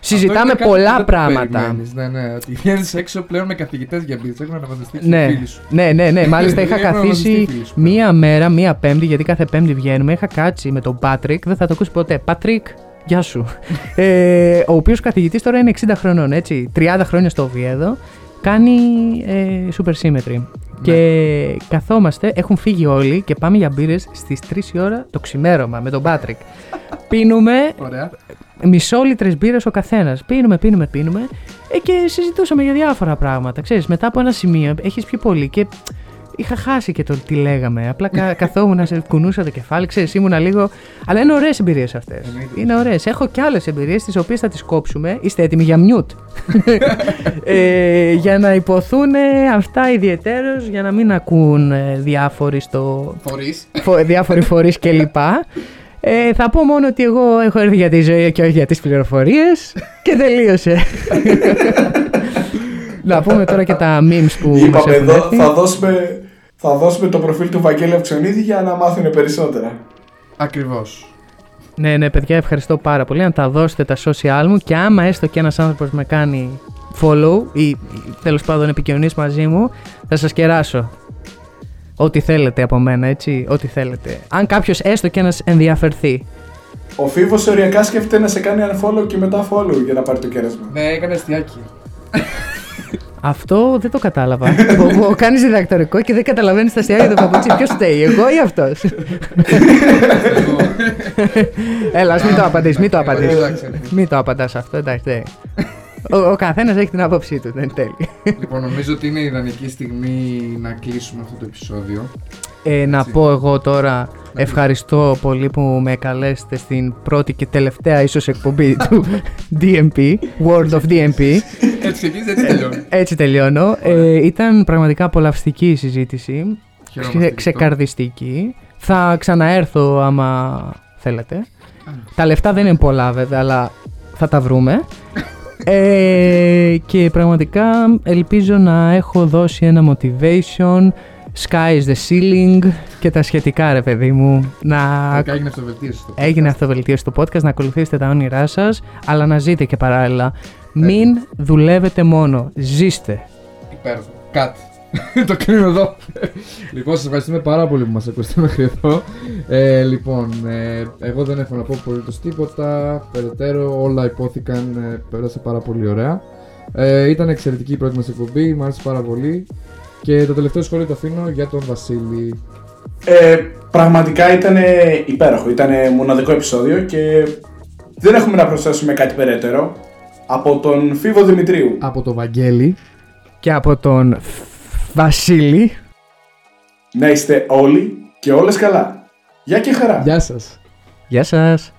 Συζητάμε Αυτό είναι κάτι που πολλά δεν το πράγματα. περιμένεις, Ναι, ναι. Ότι βγαίνεις έξω πλέον με καθηγητές για μπύρες. Έχουν αναβαθμιστεί και οι Ναι, φίλοι σου. ναι, ναι, ναι. *laughs* Μάλιστα είχα Έχουν καθίσει αναβαθμιστεί φίλοι σου πλέον. μία μέρα, μία πέμπτη, γιατί κάθε πέμπτη βγαίνουμε. Είχα κάτσει με τον Πάτρικ, δεν θα το ακούσει ποτέ. Πάτρικ, γεια σου. *laughs* ε, ο οποίος καθηγητής τώρα είναι 60 χρονών, έτσι. 30 χρόνια στο Oviedo. Κάνει ε, super symmetry. Και καθόμαστε, έχουν φύγει όλοι και πάμε για μπύρες στις 3 η ώρα το ξημέρωμα με τον Πάτρικ. *laughs* Πίνουμε Ωραία. μισόλιτρε μπύρες ο καθένας. Πίνουμε, πίνουμε, πίνουμε. Ε, και συζητούσαμε για διάφορα πράγματα. Ξέρεις, μετά από ένα σημείο έχεις πιει πολύ και είχα χάσει και το τι λέγαμε. Απλά κα, *laughs* καθόμουν, σε κουνούσα το κεφάλι, ξέρεις, ήμουνα λίγο. Αλλά είναι ωραίες εμπειρίες αυτές. Εννοείται. Είναι ωραίες. Έχω και άλλες εμπειρίες, τις οποίες θα τις κόψουμε. Είστε έτοιμοι για μιούτ; *laughs* ε, για να υποθούν αυτά ιδιαιτέρως, για να μην ακούν ε, διάφοροι στο, Φορείς. φο- διάφοροι φορείς κλπ. Ε, θα πω μόνο ότι εγώ έχω έρθει για τη ζωή και όχι για τις πληροφορίες και τελείωσε. *laughs* Να πούμε τώρα και τα memes που μας Είπαμε έχουν εδώ, έρθει. θα δώσουμε, θα δώσουμε το προφίλ του Βαγγέλη Αυξονίδη για να μάθουν περισσότερα. Ακριβώς. Ναι, ναι, παιδιά, ευχαριστώ πάρα πολύ. Να τα δώσετε τα social μου και άμα έστω και ένας άνθρωπος με κάνει follow ή, ή τέλος πάντων επικοινωνείς μαζί μου, θα σας κεράσω. Ό,τι θέλετε από μένα, έτσι. Ό,τι θέλετε. Αν κάποιος έστω και ένας ενδιαφερθεί. Ο Φίβος οριακά σκέφτεται να σε κάνει unfollow και μετά follow για να πάρει το κέρασμα. Ναι, έκανε αστιάκι. *laughs* Αυτό δεν το κατάλαβα. Που κάνεις διδακτορικό και δεν καταλαβαίνεις τα αστεία για το παπούτσι. Ποιος φταίει, εγώ ή αυτός; Έλα, ας μην το απαντήσεις, μην το απαντήσεις. Εντάξει. Μην το απαντάς αυτό, εντάξει. δεν. Ο, ο καθένας έχει την άποψή του, δεν τέλει. Λοιπόν, νομίζω ότι είναι η ιδανική στιγμή να κλείσουμε αυτό το επεισόδιο. Ε, να Έτσι. πω εγώ τώρα ευχαριστώ πολύ που με καλέσετε στην πρώτη και τελευταία ίσως εκπομπή του *laughs* DMP, World of DMP. Έτσι ξεκίνησε, έτσι τελειώνει. Έτσι τελειώνω. Ε, ήταν πραγματικά απολαυστική η συζήτηση, Χαιρόμαστε ξε, γι' αυτό. ξεκαρδιστική. Θα ξαναέρθω άμα θέλετε. Τα λεφτά δεν είναι πολλά βέβαια, αλλά θα τα βρούμε. *laughs* Ε, και πραγματικά ελπίζω να έχω δώσει ένα motivation, sky is the ceiling και τα σχετικά ρε παιδί μου. Να Τελικά έγινε αυτοβελτίωση στο έγινε αυτοβελτίωση στο podcast, να ακολουθήσετε τα όνειρά σας, αλλά να ζείτε και παράλληλα. Μην δουλεύετε μόνο, ζήστε. Υπέροχο. Cut. *laughs* το κλείνω εδώ. λοιπόν, σας ευχαριστούμε πάρα πολύ που μας ακούσατε μέχρι εδώ. Ε, λοιπόν, ε, εγώ δεν έχω να πω απολύτως τίποτα. Περαιτέρω, όλα υπόθηκαν. Ε, πέρασε πάρα πολύ ωραία. Ε, ήταν εξαιρετική η πρώτη μας εκπομπή. Μ' άρεσε πάρα πολύ. Και το τελευταίο σχόλιο το αφήνω για τον Βασίλη. Ε, πραγματικά ήταν υπέροχο, ήταν μοναδικό επεισόδιο και δεν έχουμε να προσθέσουμε κάτι περαιτέρω. Από τον Φίβο Δημητρίου. Από το Βαγγέλη. Και από τον Βασίλη. Να είστε όλοι και όλες καλά. Γεια και χαρά. Γεια σας. Γεια σας.